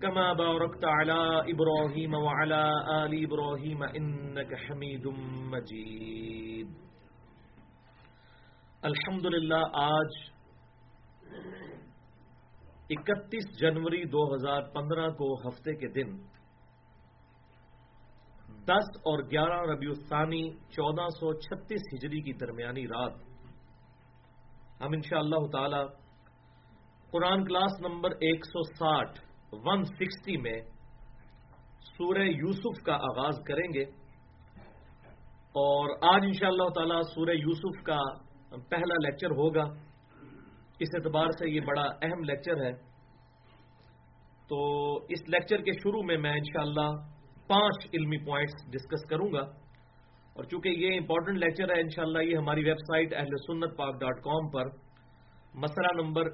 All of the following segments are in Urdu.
كما باركت على إبراهيم وعلى آل إبراهيم إنك حميد مجيد. الحمد للہ آج اکتیس جنوری دو ہزار پندرہ کو ہفتے کے دن دس اور گیارہ ربیع الثانی چودہ سو چھتیس ہجری کی درمیانی رات ہم انشاء اللہ تعالی قرآن کلاس نمبر ایک سو ساٹھ ون سکسٹی میں سورہ یوسف کا آغاز کریں گے اور آج انشاء اللہ تعالی سورہ یوسف کا پہلا لیکچر ہوگا اس اعتبار سے یہ بڑا اہم لیکچر ہے تو اس لیکچر کے شروع میں میں انشاءاللہ پانچ علمی پوائنٹس ڈسکس کروں گا اور چونکہ یہ امپورٹنٹ لیکچر ہے انشاءاللہ یہ ہماری ویب سائٹ اہل سنت پاک ڈاٹ کام پر مسئلہ نمبر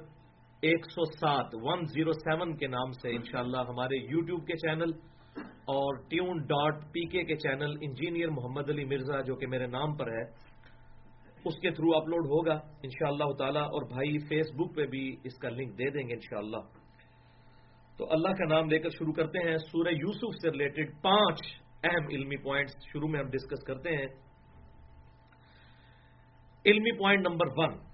ایک سو سات ون زیرو سیون کے نام سے انشاءاللہ ہمارے یوٹیوب کے چینل اور ٹیون ڈاٹ پی کے کے چینل انجینئر محمد علی مرزا جو کہ میرے نام پر ہے، اس کے تھرو اپلوڈ ہوگا انشاءاللہ اللہ تعالی اور بھائی فیس بک پہ بھی اس کا لنک دے دیں گے انشاءاللہ۔ تو اللہ کا نام لے کر شروع کرتے ہیں۔ سورہ یوسف سے ریلیٹڈ پانچ اہم علمی پوائنٹس شروع میں ہم ڈسکس کرتے ہیں۔ علمی پوائنٹ نمبر ون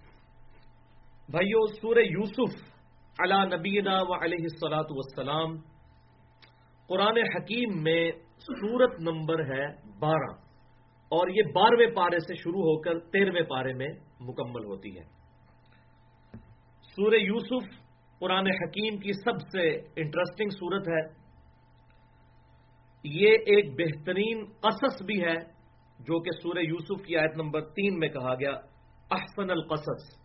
بھائیو، سورہ یوسف علا نبینا و علیہ السلاۃ وسلام قرآن حکیم میں سورت نمبر ہے بارہ اور یہ بارہویں پارے سے شروع ہو کر تیرہویں پارے میں مکمل ہوتی ہے۔ سورہ یوسف قرآن حکیم کی سب سے انٹرسٹنگ صورت ہے۔ یہ ایک بہترین قصص بھی ہے جو کہ سورہ یوسف کی آیت نمبر تین میں کہا گیا، احسن القصص۔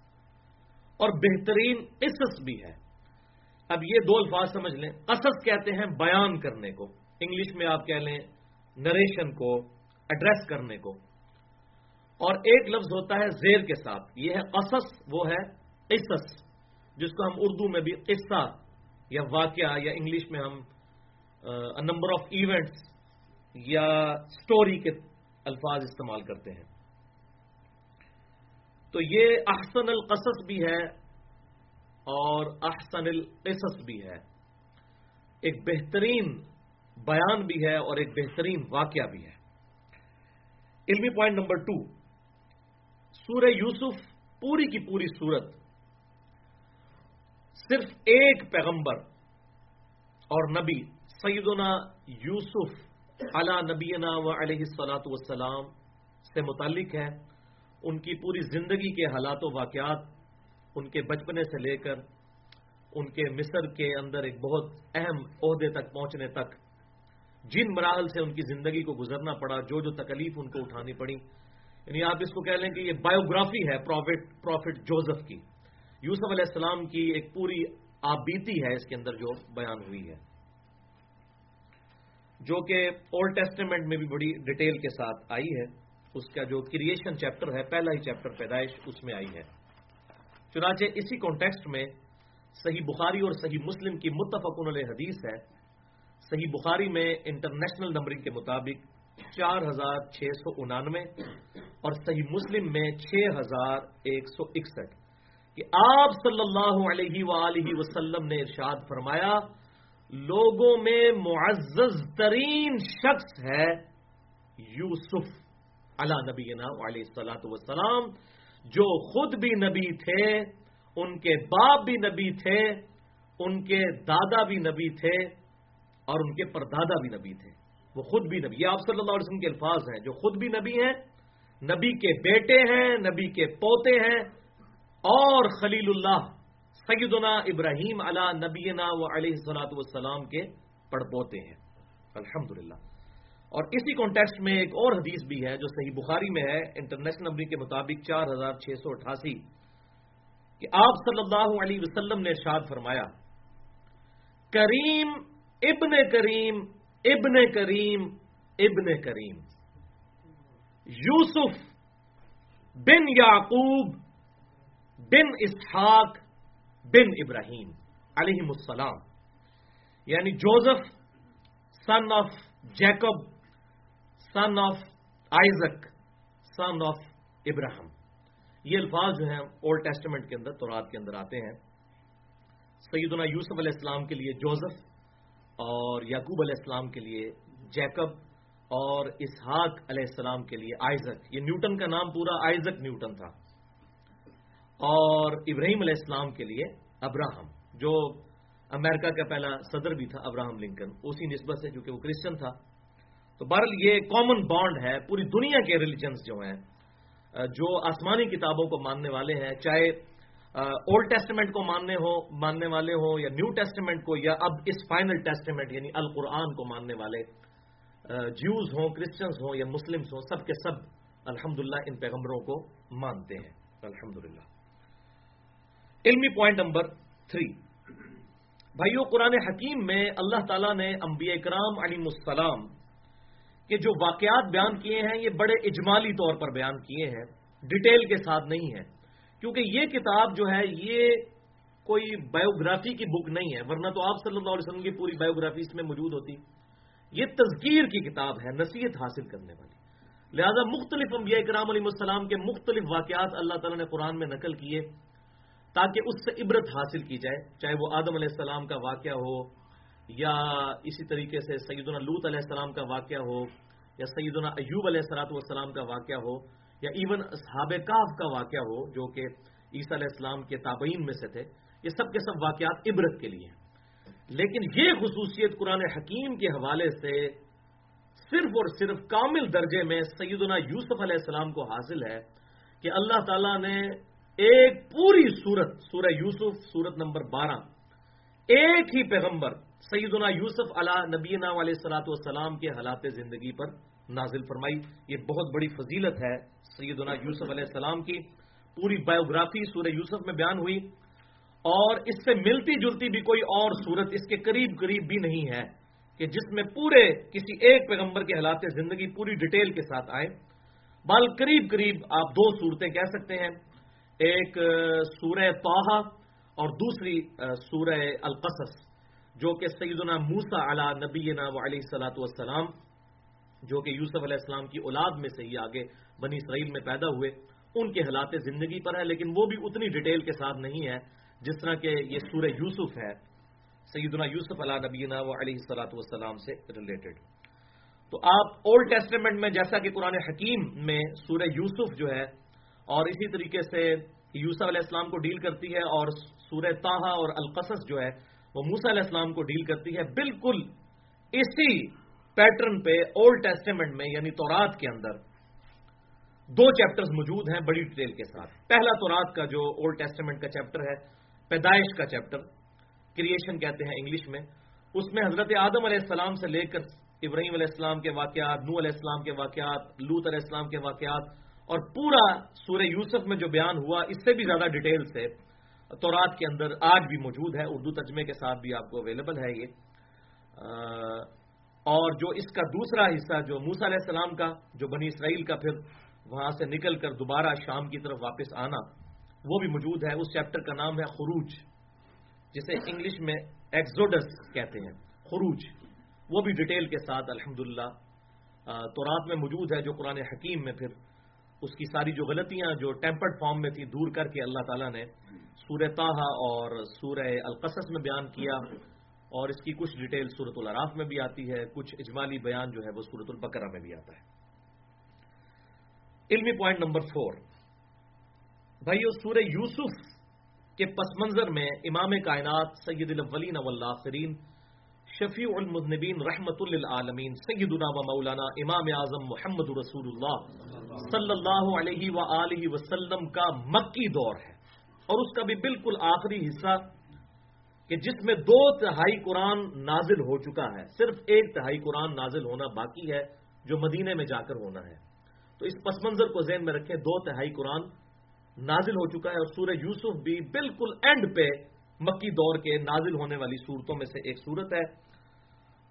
اور بہترین قصص بھی ہے۔ اب یہ دو الفاظ سمجھ لیں۔ قصص کہتے ہیں بیان کرنے کو۔ انگلش میں آپ کہہ لیں نریشن کو ایڈریس کرنے کو۔ اور ایک لفظ ہوتا ہے زیر کے ساتھ۔ یہ ہے قصص، وہ ہے قصص، جس کو ہم اردو میں بھی قصہ یا واقعہ یا انگلش میں ہم نمبر آف ایونٹس یا سٹوری کے الفاظ استعمال کرتے ہیں۔ تو یہ احسن القصص بھی ہے اور احسن القصص بھی ہے۔ ایک بہترین بیان بھی ہے اور ایک بہترین واقعہ بھی ہے۔ علمی پوائنٹ نمبر ٹو، سورہ یوسف پوری کی پوری صورت صرف ایک پیغمبر اور نبی، سیدنا یوسف علا نبینا و علیہ السلاۃ والسلام سے متعلق ہے۔ ان کی پوری زندگی کے حالات و واقعات ان کے بچپنے سے لے کر ان کے مصر کے اندر ایک بہت اہم عہدے تک پہنچنے تک جن مراحل سے ان کی زندگی کو گزرنا پڑا، جو جو تکلیف ان کو اٹھانی پڑی۔ یعنی آپ اس کو کہہ لیں کہ یہ بایوگرافی ہے پروفٹ پروفٹ جوزف کی۔ یوسف علیہ السلام کی ایک پوری آبیتی ہے اس کے اندر جو بیان ہوئی ہے۔ جو کہ اولڈ ٹیسٹمنٹ میں بھی بڑی ڈیٹیل کے ساتھ آئی ہے۔ اس کا جو کریشن چیپٹر ہے، پہلا ہی چیپٹر پیدائش اس میں آئی ہے۔ چنانچہ اسی کانٹیکسٹ میں صحیح بخاری اور صحیح مسلم کی متفق علیہ حدیث ہے۔ صحیح بخاری میں انٹرنیشنل نمبرنگ کے مطابق چار ہزار چھ سو انانوے اور صحیح مسلم میں چھ ہزار ایک سو اکسٹھ۔ کہ آپ صلی اللہ علیہ وآلہ وسلم نے ارشاد فرمایا، لوگوں میں معزز ترین شخص ہے یوسف۔ اللہ نبی علیہ السلاۃ وسلام جو خود بھی نبی تھے، ان کے باپ بھی نبی تھے، ان کے دادا بھی نبی تھے، اور ان کے پردادا بھی نبی تھے۔ وہ خود بھی نبی، یہ آپ صلی اللہ علیہ وسلم کے الفاظ ہیں۔ جو خود بھی نبی ہیں، نبی کے بیٹے ہیں، نبی کے پوتے ہیں، اور خلیل اللہ، سیدنا ابراہیم علا نبینا و علیہ صلاحت والسلام کے پڑپوتے ہیں۔ الحمد اور اسی کانٹیکسٹ میں ایک اور حدیث بھی ہے جو صحیح بخاری میں ہے انٹرنیشنل نمبر کے مطابق چار ہزار چھ سو اٹھاسی، کہ آپ صلی اللہ علیہ وسلم نے ارشاد فرمایا، کریم ابن کریم ابن کریم ابن کریم۔ یوسف بن یعقوب بن اسحاق بن ابراہیم علیہ السلام۔ یعنی Joseph son of Jacob son of Isaac son of Abraham یہ الفاظ جو ہیں اولڈ ٹیسٹمنٹ کے اندر، تورات کے اندر آتے ہیں. سیدنا یوسف علیہ السلام کے لیے جوزف اور یعقوب علیہ السلام کے لیے جیکب اور اسحاق علیہ السلام کے لیے آئزک. یہ نیوٹن کا نام پورا آئزک نیوٹن تھا. اور ابراہیم علیہ السلام کے لیے ابراہم، جو امریکہ کا پہلا صدر بھی تھا ابراہم لنکن. اسی نسبت سے کیونکہ وہ کرسچن تھا. تو بہرحال یہ کامن بانڈ ہے، پوری دنیا کے ریلیجنس جو ہیں جو آسمانی کتابوں کو ماننے والے ہیں، چاہے اولڈ ٹیسٹمنٹ کو ماننے ہو، ماننے والے ہوں، یا نیو ٹیسٹمنٹ کو، یا اب اس فائنل ٹیسٹمنٹ یعنی القرآن کو ماننے والے جیوز ہوں کرسچنس ہوں، یا مسلمس ہوں، سب کے سب الحمد ان پیغمبروں کو مانتے ہیں الحمد علمی پوائنٹ نمبر تھری بھائیو، قرآن حکیم میں اللہ تعالیٰ نے انبیاء کرام علیم السلام کے جو واقعات بیان کیے ہیں یہ بڑے اجمالی طور پر بیان کیے ہیں، ڈیٹیل کے ساتھ نہیں ہے کیونکہ یہ کتاب جو ہے، یہ کوئی بایوگرافی کی بک نہیں ہے، ورنہ تو آپ صلی اللہ علیہ وسلم کی پوری بایوگرافی اس میں موجود ہوتی۔ یہ تذکیر کی کتاب ہے، نصیحت حاصل کرنے والی۔ لہذا مختلف انبیاء کرام علیہ السلام کے مختلف واقعات اللہ تعالیٰ نے قرآن میں نقل کیے تاکہ اس سے عبرت حاصل کی جائے، چاہے وہ آدم علیہ السلام کا واقعہ ہو یا اسی طریقے سے سیدنا لوت علیہ السلام کا واقعہ ہو، یا سیدنا ایوب علیہ السلاۃ والسلام کا واقعہ ہو، یا ایون صحاب کاف کا واقعہ ہو، جو کہ عیسیٰ علیہ السلام کے تابعین میں سے تھے، یہ سب کے سب واقعات عبرت کے لیے ہیں۔ لیکن یہ خصوصیت قرآن حکیم کے حوالے سے صرف اور صرف کامل درجے میں سیدنا یوسف علیہ السلام کو حاصل ہے کہ اللہ تعالیٰ نے ایک پوری صورت، سورہ یوسف، سورت نمبر بارہ، ایک ہی پیغمبر سیدنا یوسف علیہ نبینا علیہ سلاۃ والسلام کے حالات زندگی پر نازل فرمائی۔ یہ بہت بڑی فضیلت ہے سیدنا یوسف علیہ السلام کی۔ پوری بایوگرافی سورہ یوسف میں بیان ہوئی۔ اور اس سے ملتی جلتی بھی کوئی اور صورت اس کے قریب قریب بھی نہیں ہے کہ جس میں پورے کسی ایک پیغمبر کے حالات زندگی پوری ڈیٹیل کے ساتھ آئے۔ بال قریب قریب آپ دو صورتیں کہہ سکتے ہیں۔ ایک سورہ توحا اور دوسری سورہ القصص۔ جو کہ سیدنا موسا علی نبی علیہ السلاۃ والسلام، جو کہ یوسف علیہ السلام کی اولاد میں سے ہی آگے بنی اسرائیل میں پیدا ہوئے، ان کے حالات زندگی پر ہے لیکن وہ بھی اتنی ڈیٹیل کے ساتھ نہیں ہے جس طرح کہ یہ سورہ یوسف ہے، سیدنا یوسف علیہ نبینا و علیہ السلاۃ والسلام سے ریلیٹڈ تو آپ اولڈ ٹیسٹمنٹ میں جیسا کہ قرآن حکیم میں سورہ یوسف جو ہے، اور اسی طریقے سے یوسف علیہ السلام کو ڈیل کرتی ہے، اور سورہ تاہا اور القصص جو ہے وہ موسا علیہ السلام کو ڈیل کرتی ہے بالکل اسی پیٹرن پہ اولڈ ٹیسٹمنٹ میں یعنی تورات کے اندر۔ دو چیپٹرز موجود ہیں بڑی ڈیٹیل کے ساتھ۔ پہلا تورات کا جو اولڈ ٹیسٹمنٹ کا چیپٹر ہے، پیدائش کا چیپٹر، کریشن کہتے ہیں انگلش میں۔ اس میں حضرت آدم علیہ السلام سے لے کر ابراہیم علیہ السلام کے واقعات نو علیہ السلام کے واقعات لوت علیہ السلام کے واقعات اور پورا سورہ یوسف میں جو بیان ہوا، اس سے بھی زیادہ ڈیٹیل سے تورات کے اندر آج بھی موجود ہے، اردو ترجمے کے ساتھ بھی آپ کو اویلیبل ہے یہ۔ اور جو اس کا دوسرا حصہ، جو موسا علیہ السلام کا، جو بنی اسرائیل کا پھر وہاں سے نکل کر دوبارہ شام کی طرف واپس آنا، وہ بھی موجود ہے۔ اس چیپٹر کا نام ہے خروج، جسے انگلش میں ایکزوڈس کہتے ہیں۔ خروج، وہ بھی ڈیٹیل کے ساتھ الحمد تورات میں موجود ہے، جو قرآن حکیم میں پھر اس کی ساری جو غلطیاں جو ٹیمپرڈ فارم میں تھی دور کر کے اللہ تعالیٰ نے سورہ تاہا اور سورہ القصص میں بیان کیا اور اس کی کچھ ڈیٹیل سورت العراف میں بھی آتی ہے، کچھ اجمالی بیان جو ہے وہ سورت البقرہ میں بھی آتا ہے۔ علمی پوائنٹ نمبر فور بھائیو، سورہ یوسف کے پس منظر میں امام کائنات سید الاولین والآخرین شفیع المذنبین رحمت للعالمین سیدنا و مولانا امام اعظم محمد رسول اللہ صلی اللہ علیہ وآلہ وسلم کا مکی دور ہے اور اس کا بھی بالکل آخری حصہ کہ جس میں دو تہائی قرآن نازل ہو چکا ہے۔ صرف ایک تہائی قرآن نازل ہونا باقی ہے جو مدینے میں جا کر ہونا ہے۔ تو اس پس منظر کو ذہن میں رکھیں، دو تہائی قرآن نازل ہو چکا ہے اور سورہ یوسف بھی بالکل اینڈ پہ مکی دور کے نازل ہونے والی صورتوں میں سے ایک صورت ہے۔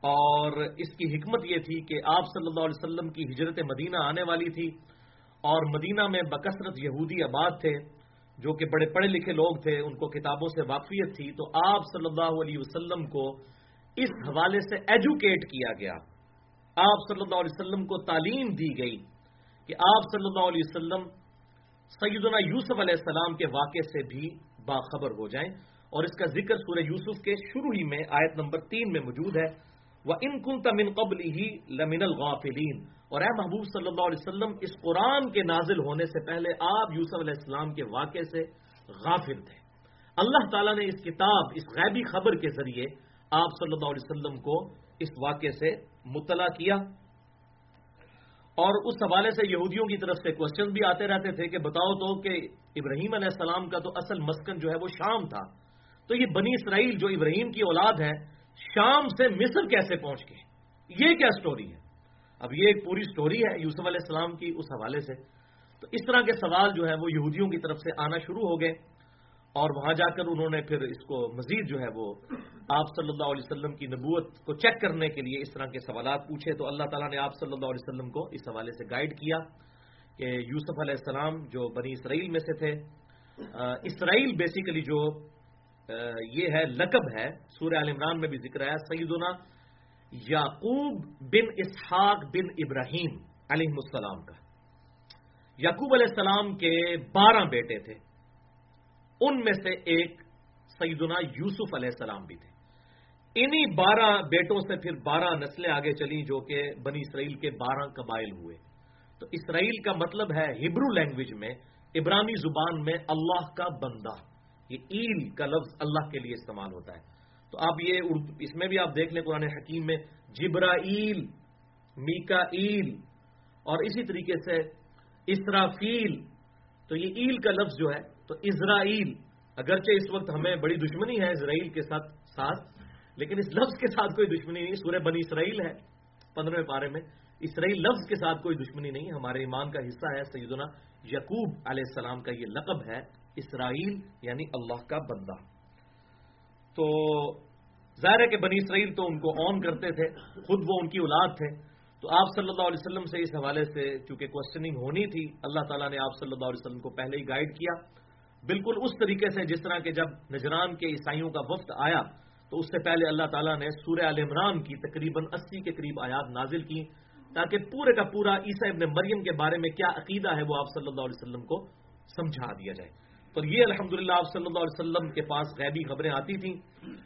اور اس کی حکمت یہ تھی کہ آپ صلی اللہ علیہ وسلم کی ہجرت مدینہ آنے والی تھی اور مدینہ میں بکثرت یہودی آباد تھے، جو کہ بڑے پڑھے لکھے لوگ تھے، ان کو کتابوں سے واقفیت تھی، تو آپ صلی اللہ علیہ وسلم کو اس حوالے سے ایجوکیٹ کیا گیا۔ آپ صلی اللہ علیہ وسلم کو تعلیم دی گئی کہ آپ صلی اللہ علیہ وسلم سیدنا یوسف علیہ السلام کے واقعے سے بھی باخبر ہو جائیں۔ اور اس کا ذکر سورہ یوسف کے شروع ہی میں آیت نمبر تین میں موجود ہے۔ وہ ان کن تمن قبل ہی لمن الغافلین اور اے محبوب صلی اللہ علیہ وسلم، اس قرآن کے نازل ہونے سے پہلے آپ یوسف علیہ السلام کے واقعے سے غافل تھے۔ اللہ تعالیٰ نے اس کتاب، اس غیبی خبر کے ذریعے آپ صلی اللہ علیہ وسلم کو اس واقعے سے مطلع کیا۔ اور اس حوالے سے یہودیوں کی طرف سے کوشچن بھی آتے رہتے تھے کہ بتاؤ تو کہ ابراہیم علیہ السلام کا تو اصل مسکن جو ہے وہ شام تھا۔ تو یہ بنی اسرائیل جو ابراہیم کی اولاد ہے شام سے مصر کیسے پہنچ گئے؟ یہ کیا سٹوری ہے؟ اب یہ ایک پوری سٹوری ہے یوسف علیہ السلام کی اس حوالے سے۔ تو اس طرح کے سوال جو ہے وہ یہودیوں کی طرف سے آنا شروع ہو گئے اور وہاں جا کر انہوں نے پھر اس کو مزید جو ہے وہ آپ صلی اللہ علیہ وسلم کی نبوت کو چیک کرنے کے لیے اس طرح کے سوالات پوچھے۔ تو اللہ تعالیٰ نے آپ صلی اللہ علیہ وسلم کو اس حوالے سے گائیڈ کیا کہ یوسف علیہ السلام جو بنی اسرائیل میں سے تھے اسرائیل بیسیکلی جو یہ ہے لقب ہے، سورہ عال عمران میں بھی ذکر ہے سیدنا یعقوب بن اسحاق بن ابراہیم علیہ السلام کا۔ یعقوب علیہ السلام کے بارہ بیٹے تھے۔ ان میں سے ایک سیدنا یوسف علیہ السلام بھی تھے۔ انہی بارہ بیٹوں سے پھر بارہ نسلیں آگے چلی جو کہ بنی اسرائیل کے بارہ قبائل ہوئے۔ تو اسرائیل کا مطلب ہے ہبرو لینگویج میں ابرانی زبان میں اللہ کا بندہ۔ یہ ایل کا لفظ اللہ کے لیے استعمال ہوتا ہے۔ تو آپ یہ اس میں بھی آپ دیکھ لیں قرآن حکیم میں جبرا ایل میکا ایل اور اسی طریقے سے اسرافیل۔ تو یہ ایل کا لفظ جو ہے، تو اسرائیل۔ اگرچہ اس وقت ہمیں بڑی دشمنی ہے اسرائیل کے ساتھ ساتھ، لیکن اس لفظ کے ساتھ کوئی دشمنی نہیں۔ سورہ بنی اسرائیل ہے، پندرہویں پارے میں۔ اسرائیل لفظ کے ساتھ کوئی دشمنی نہیں، ہمارے ایمان کا حصہ ہے سیدنا یقوب علیہ السلام کا یہ لقب ہے۔ اسرائیل یعنی اللہ کا بندہ۔ تو ظاہر ہے کہ بنی اسرائیل تو ان کو آن کرتے تھے، خود وہ ان کی اولاد تھے۔ تو آپ صلی اللہ علیہ وسلم سے اس حوالے سے چونکہ کوشچننگ ہونی تھی، اللہ تعالیٰ نے آپ صلی اللہ علیہ وسلم کو پہلے ہی گائیڈ کیا۔ بالکل اس طریقے سے جس طرح کہ جب نجران کے عیسائیوں کا وقت آیا، تو اس سے پہلے اللہ تعالیٰ نے سورہ عال عمران کی تقریباً اسی کے قریب آیات نازل کی تاکہ پورے کا پورا عیسیٰ ابن مریم کے بارے میں کیا عقیدہ ہے وہ آپ صلی اللہ علیہ وسلم کو سمجھا دیا جائے۔ اور یہ الحمدللہ آپ صلی اللہ علیہ وسلم کے پاس غیبی خبریں آتی تھیں۔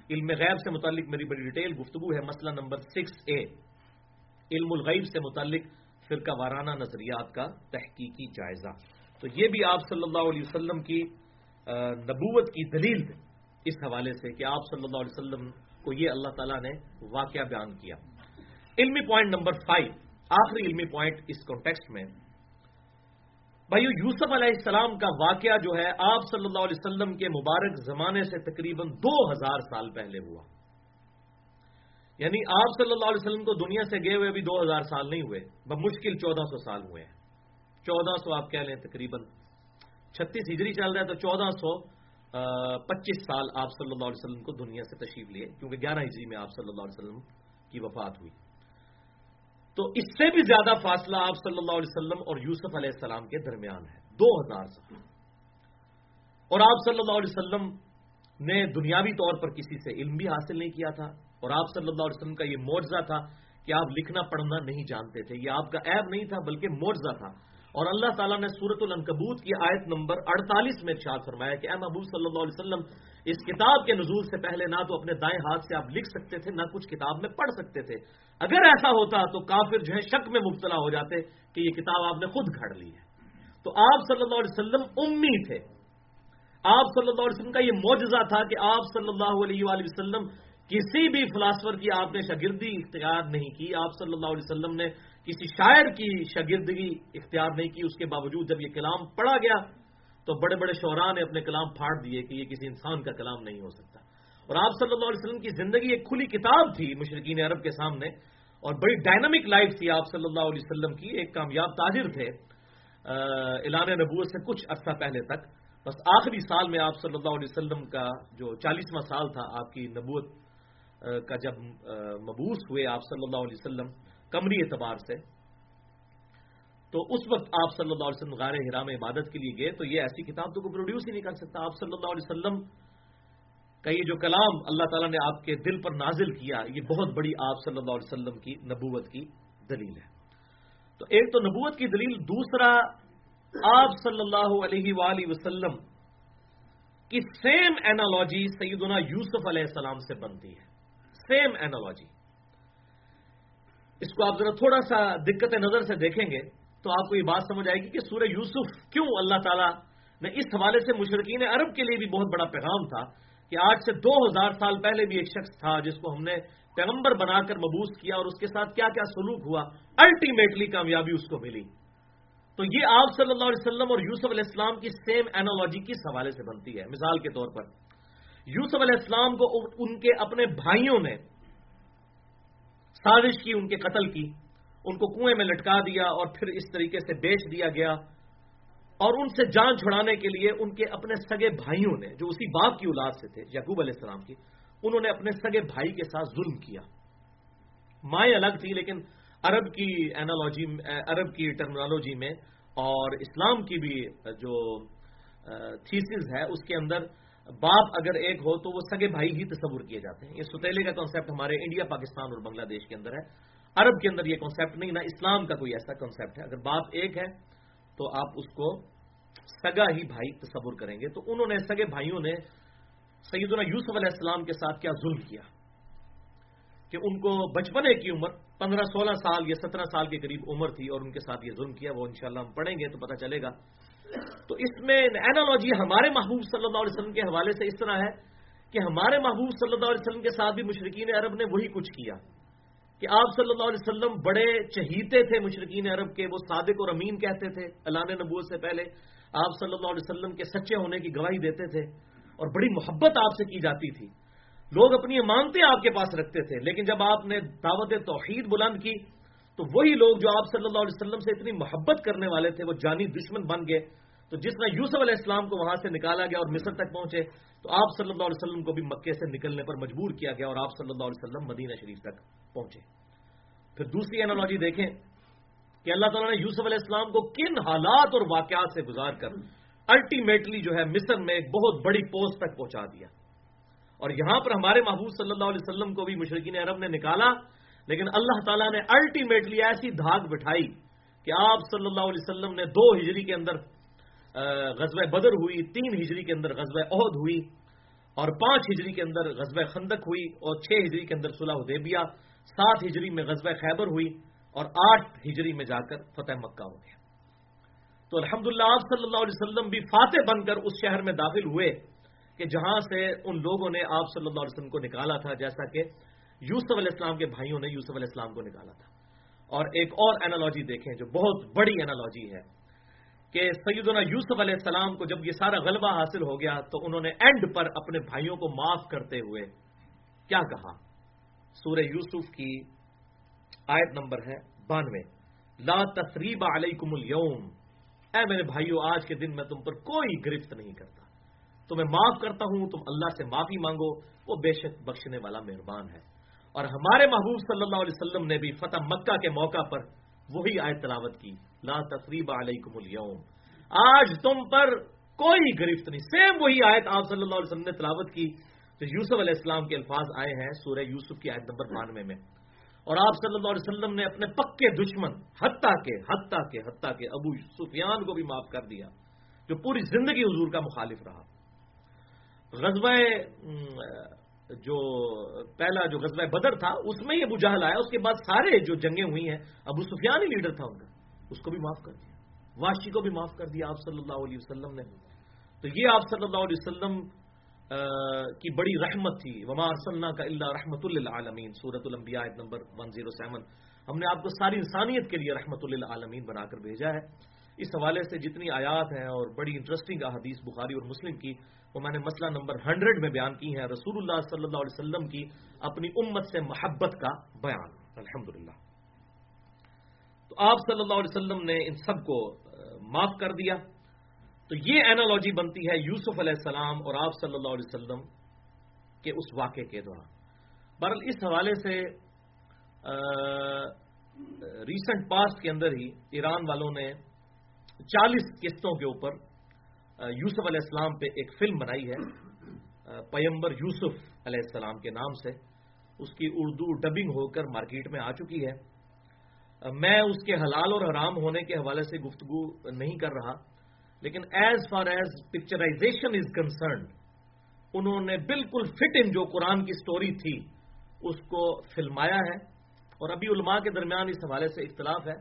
علم غیب سے متعلق میری بڑی ڈیٹیل گفتگو ہے، مسئلہ نمبر سکس اے۔ علم الغیب سے متعلق فرقہ وارانہ نظریات کا تحقیقی جائزہ۔ تو یہ بھی آپ صلی اللہ علیہ وسلم کی نبوت کی دلیل اس حوالے سے کہ آپ صلی اللہ علیہ وسلم کو یہ اللہ تعالیٰ نے واقعہ بیان کیا۔ علمی پوائنٹ نمبر فائیو، آخری علمی پوائنٹ اس کانٹیکسٹ میں بھائیو یوسف علیہ السلام کا واقعہ جو ہے، آپ صلی اللہ علیہ وسلم کے مبارک زمانے سے تقریباً دو ہزار سال پہلے ہوا۔ یعنی آپ صلی اللہ علیہ وسلم کو دنیا سے گئے ہوئے ابھی دو ہزار سال نہیں ہوئے مشکل چودہ سو سال ہوئے ہیں۔ چودہ سو آپ کہہ لیں تقریباً چھتیس ہجری چل رہا ہے، تو چودہ سو پچیس سال آپ صلی اللہ علیہ وسلم کو دنیا سے تشریف لیے، کیونکہ گیارہ ہجری میں آپ صلی اللہ علیہ وسلم کی وفات ہوئی۔ تو اس سے بھی زیادہ فاصلہ آپ صلی اللہ علیہ وسلم اور یوسف علیہ السلام کے درمیان ہے، دو ہزار سال اور آپ صلی اللہ علیہ وسلم نے دنیاوی طور پر کسی سے علم بھی حاصل نہیں کیا تھا، اور آپ صلی اللہ علیہ وسلم کا یہ معجزہ تھا کہ آپ لکھنا پڑھنا نہیں جانتے تھے، یہ آپ کا عیب نہیں تھا بلکہ معجزہ تھا۔ اور اللہ تعالیٰ نے سورت العنکبوت کی آیت نمبر اڑتالیس میں ارشاد فرمایا کہ اے محبوب صلی اللہ علیہ وسلم، اس کتاب کے نزول سے پہلے نہ تو اپنے دائیں ہاتھ سے آپ لکھ سکتے تھے، نہ کچھ کتاب میں پڑھ سکتے تھے۔ اگر ایسا ہوتا تو کافر جو ہے شک میں مبتلا ہو جاتے کہ یہ کتاب آپ نے خود گھڑ لی ہے۔ تو آپ صلی اللہ علیہ وسلم امی تھے۔ آپ صلی اللہ علیہ وسلم کا یہ معجزہ تھا کہ آپ صلی اللہ علیہ وآلہ وسلم کسی بھی فلاسفر کی آپ نے شاگردی اختیار نہیں کی۔ آپ صلی اللہ علیہ وسلم نے کسی شاعر کی شاگردگی اختیار نہیں کی، اس کے باوجود جب یہ کلام پڑھا گیا تو بڑے بڑے شعراء نے اپنے کلام پھاڑ دیے کہ یہ کسی انسان کا کلام نہیں ہو سکتا۔ اور آپ صلی اللہ علیہ وسلم کی زندگی ایک کھلی کتاب تھی مشرقین عرب کے سامنے، اور بڑی ڈائنامک لائف تھی آپ صلی اللہ علیہ وسلم کی، ایک کامیاب تاجر تھے۔ اعلان نبوت سے کچھ عرصہ پہلے تک۔ بس آخری سال میں آپ صلی اللہ علیہ وسلم کا جو چالیسواں سال تھا، آپ کی نبوت کا جب مبوس ہوئے آپ صلی اللہ علیہ وسلم کمری اعتبار سے۔ تو اس وقت آپ صلی اللہ علیہ وسلم غار حرام عبادت کے لیے گئے تو یہ ایسی کتاب تو کوئی پروڈیوس ہی نہیں کر سکتا۔ آپ صلی اللہ علیہ وسلم کا یہ جو کلام اللہ تعالیٰ نے آپ کے دل پر نازل کیا، یہ بہت بڑی آپ صلی اللہ علیہ وسلم کی نبوت کی دلیل ہے۔ تو ایک تو نبوت کی دلیل، دوسرا آپ صلی اللہ علیہ وآلہ وسلم کی سیم اینالوجی سیدنا یوسف علیہ السلام سے بنتی ہے۔ سیم اینالوجی اس کو آپ ذرا تھوڑا سا دقت نظر سے دیکھیں گے تو آپ کو یہ بات سمجھ آئے گی کہ سورہ یوسف کیوں اللہ تعالیٰ نے اس حوالے سے مشرقین عرب کے لیے بھی بہت بڑا پیغام تھا کہ آج سے دو ہزار سال پہلے بھی ایک شخص تھا جس کو ہم نے پیغمبر بنا کر مبوس کیا اور اس کے ساتھ کیا کیا سلوک ہوا الٹیمیٹلی کامیابی اس کو ملی۔ تو یہ آپ صلی اللہ علیہ وسلم اور یوسف علیہ السلام کی سیم اینالوجی کس حوالے سے بنتی ہے؟ مثال کے طور پر، یوسف علیہ السلام کو ان کے اپنے بھائیوں نے سازش کی، ان کے قتل کی، ان کو کنویں میں لٹکا دیا اور پھر اس طریقے سے بیچ دیا گیا۔ اور ان سے جان چھڑانے کے لیے ان کے اپنے سگے بھائیوں نے، جو اسی باپ کی اولاد سے تھے، یعقوب علیہ السلام کی، انہوں نے اپنے سگے بھائی کے ساتھ ظلم کیا۔ مائیں الگ تھی لیکن عرب کی اینالوجی عرب کی ٹرمنالوجی میں اور اسلام کی بھی جو تھیسز ہے، اس کے اندر باپ اگر ایک ہو تو وہ سگے بھائی ہی تصور کیے جاتے ہیں۔ یہ ستیلے کا کانسیپٹ ہمارے انڈیا، پاکستان اور بنگلہ دیش کے اندر ہے۔ عرب کے اندر یہ کانسیپٹ نہیں، نہ اسلام کا کوئی ایسا کانسیپٹ ہے۔ اگر باپ ایک ہے تو آپ اس کو سگا ہی بھائی تصور کریں گے۔ تو انہوں نے، سگے بھائیوں نے سیدنا یوسف علیہ السلام کے ساتھ کیا ظلم کیا؟ کہ ان کو بچپنے کی عمر، پندرہ سولہ سال یا سترہ سال کے قریب عمر تھی اور ان کے ساتھ یہ ظلم کیا، وہ انشاءاللہ ہم پڑھیں گے تو پتہ چلے گا۔ تو اس میں اینالوجی ہمارے محبوب صلی اللہ علیہ وسلم کے حوالے سے اس طرح ہے کہ ہمارے محبوب صلی اللہ علیہ وسلم کے ساتھ بھی مشرقین عرب نے وہی کچھ کیا کہ آپ صلی اللہ علیہ وسلم بڑے چہیتے تھے مشرقین عرب کے، وہ صادق اور امین کہتے تھے اللہ نبوت سے پہلے۔ آپ صلی اللہ علیہ وسلم کے سچے ہونے کی گواہی دیتے تھے اور بڑی محبت آپ سے کی جاتی تھی۔ لوگ اپنی امانتیں آپ کے پاس رکھتے تھے، لیکن جب آپ نے دعوت توحید بلند کی تو وہی لوگ جو آپ صلی اللہ علیہ وسلم سے اتنی محبت کرنے والے تھے، وہ جانی دشمن بن گئے۔ تو جس طرح یوسف علیہ السلام کو وہاں سے نکالا گیا اور مصر تک پہنچے، تو آپ صلی اللہ علیہ وسلم کو بھی مکے سے نکلنے پر مجبور کیا گیا اور آپ صلی اللہ علیہ وسلم مدینہ شریف تک پہنچے۔ پھر دوسری اینالوجی دیکھیں کہ اللہ تعالیٰ نے یوسف علیہ السلام کو کن حالات اور واقعات سے گزار کر الٹیمیٹلی جو ہے مصر میں ایک بہت بڑی پوسٹ تک پہنچا دیا۔ اور یہاں پر ہمارے محبوب صلی اللہ علیہ وسلم کو بھی مشرقین عرب نے نکالا۔ لیکن اللہ تعالیٰ نے الٹیمیٹلی ایسی دھاگ بٹھائی کہ آپ صلی اللہ علیہ وسلم نے دو ہجری کے اندر غزوہ بدر ہوئی، تین ہجری کے اندر غزوہ عہد ہوئی اور پانچ ہجری کے اندر غزوہ خندق ہوئی اور چھ ہجری کے اندر صلح حدیبیہ، سات ہجری میں غزوہ خیبر ہوئی اور آٹھ ہجری میں جا کر فتح مکہ ہو گیا۔ تو الحمد آپ صلی اللہ علیہ وسلم بھی فاتح بن کر اس شہر میں داخل ہوئے کہ جہاں سے ان لوگوں نے آپ صلی اللہ علیہ وسلم کو نکالا تھا، جیسا کہ یوسف علیہ السلام کے بھائیوں نے یوسف علیہ السلام کو نکالا تھا۔ اور ایک اور اینالوجی دیکھیں جو بہت بڑی اینالوجی ہے کہ سیدنا یوسف علیہ السلام کو جب یہ سارا غلبہ حاصل ہو گیا تو انہوں نے اینڈ پر اپنے بھائیوں کو معاف کرتے ہوئے کیا کہا؟ سورہ یوسف کی آیت نمبر ہے بانوے۔ لا تصریب علیکم اليوم اے میرے بھائیوں آج کے دن میں تم پر کوئی گرفت نہیں کرتا۔ تمہیں معاف کرتا ہوں، تم اللہ سے معافی مانگو، وہ بے شک بخشنے والا مہربان ہے۔ اور ہمارے محبوب صلی اللہ علیہ وسلم نے بھی فتح مکہ کے موقع پر وہی آیت تلاوت کی۔ لا تصریب علیکم اليوم۔ آج تم پر کوئی گرفت نہیں۔ سیم وہی آیت آپ صلی اللہ علیہ وسلم نے تلاوت کی۔ تو یوسف علیہ السلام کے الفاظ آئے ہیں سورہ یوسف کی آیت نمبر بانوے میں۔ اور آپ صلی اللہ علیہ وسلم نے اپنے پکے دشمن، حتیٰ کے حتیٰ کے حتیٰ کے ابو سفیان کو بھی معاف کر دیا، جو پوری زندگی حضور کا مخالف رہا۔ غزوہ جو پہلا جو غزوہ بدر تھا، اس میں ہی ابو جہل آیا، اس کے بعد سارے جو جنگیں ہوئی ہیں، ابو سفیان ہی لیڈر تھا ان کا۔ اس کو بھی معاف کر دیا۔ واشی کو بھی معاف کر دیا، آپ صلی اللہ علیہ وسلم نے۔ تو یہ آپ صلی اللہ علیہ وسلم کی بڑی رحمت تھی۔ وما ارسلنا کا اللہ رحمت للعالمین سورت الانبیاء نمبر 107 ہم نے آپ کو ساری انسانیت کے لیے رحمت للعالمین بنا کر بھیجا ہے۔ اس حوالے سے جتنی آیات ہیں اور بڑی انٹرسٹنگ احادیث بخاری اور مسلم کی وہ میں نے مسئلہ نمبر ہنڈریڈ میں بیان کی ہے رسول اللہ صلی اللہ علیہ وسلم کی اپنی امت سے محبت کا بیان۔ الحمد تو آپ صلی اللہ علیہ وسلم نے ان سب کو معاف کر دیا۔ تو یہ اینالوجی بنتی ہے یوسف علیہ السلام اور آپ صلی اللہ علیہ وسلم کے اس واقعے کے دوران۔ بہرحال اس حوالے سے ریسنٹ پاسٹ کے اندر ہی ایران والوں نے چالیس قسطوں کے اوپر یوسف علیہ السلام پہ ایک فلم بنائی ہے پیمبر یوسف علیہ السلام کے نام سے۔ اس کی اردو ڈبنگ ہو کر مارکیٹ میں آ چکی ہے۔ میں اس کے حلال اور حرام ہونے کے حوالے سے گفتگو نہیں کر رہا، لیکن as far as picturisation is concerned انہوں نے بالکل فٹ ان جو قرآن کی سٹوری تھی، اس کو فلمایا ہے۔ اور ابھی علماء کے درمیان اس حوالے سے اختلاف ہے۔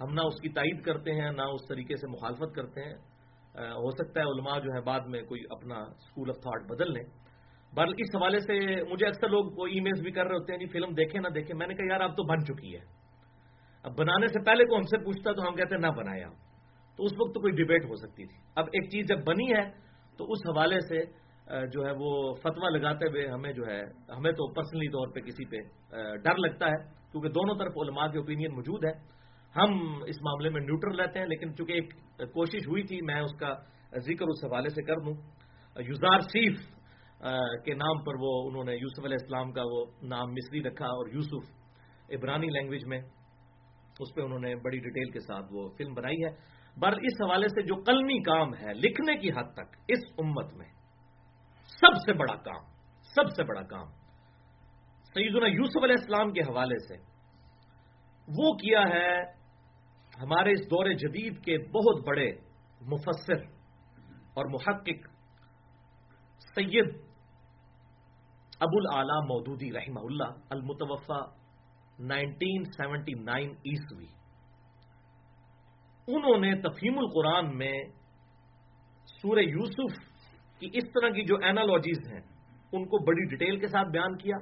ہم نہ اس کی تائید کرتے ہیں، نہ اس طریقے سے مخالفت کرتے ہیں۔ ہو سکتا ہے علماء جو ہے بعد میں کوئی اپنا اسکول آف تھاٹ بدل لیں۔ بہرحال اس حوالے سے مجھے اکثر لوگ وہ ای میلز بھی کر رہے ہوتے ہیں جی فلم دیکھیں نہ دیکھیں۔ میں نے کہا، یار، اب تو بن چکی ہے۔ اب بنانے سے پہلے کو ہم سے پوچھتا تو ہم کہتے ہیں، نہ بنائے آپ۔ تو اس وقت تو کوئی ڈبیٹ ہو سکتی تھی۔ اب ایک چیز جب بنی ہے، تو اس حوالے سے جو ہے وہ فتوا لگاتے ہوئے ہمیں جو ہے، ہمیں تو پرسنلی طور پہ کسی پہ ڈر لگتا ہے۔ کیونکہ دونوں طرف علماء کے اوپینین موجود ہے ہم اس معاملے میں نیوٹرل رہتے ہیں، لیکن چونکہ ایک کوشش ہوئی تھی، میں اس کا ذکر اس حوالے سے کر دوں۔ یوزار سیف کے نام پر وہ، انہوں نے یوسف علیہ السلام کا وہ نام مصری رکھا اور یوسف عبرانی لینگویج میں اس پہ انہوں نے بڑی ڈیٹیل کے ساتھ وہ فلم بنائی ہے۔ بر اس حوالے سے جو قلمی کام ہے، لکھنے کی حد تک، اس امت میں سب سے بڑا کام، سب سے بڑا کام سیدنا یوسف علیہ السلام کے حوالے سے وہ کیا ہے ہمارے اس دور جدید کے بہت بڑے مفسر اور محقق سید ابو العلا مودودی رحمہ اللہ المتوفہ نائنٹین سیونٹی نائن عیسوی۔ انہوں نے تفہیم القرآن میں سورہ یوسف کی اس طرح کی جو اینالوجیز ہیں، ان کو بڑی ڈیٹیل کے ساتھ بیان کیا۔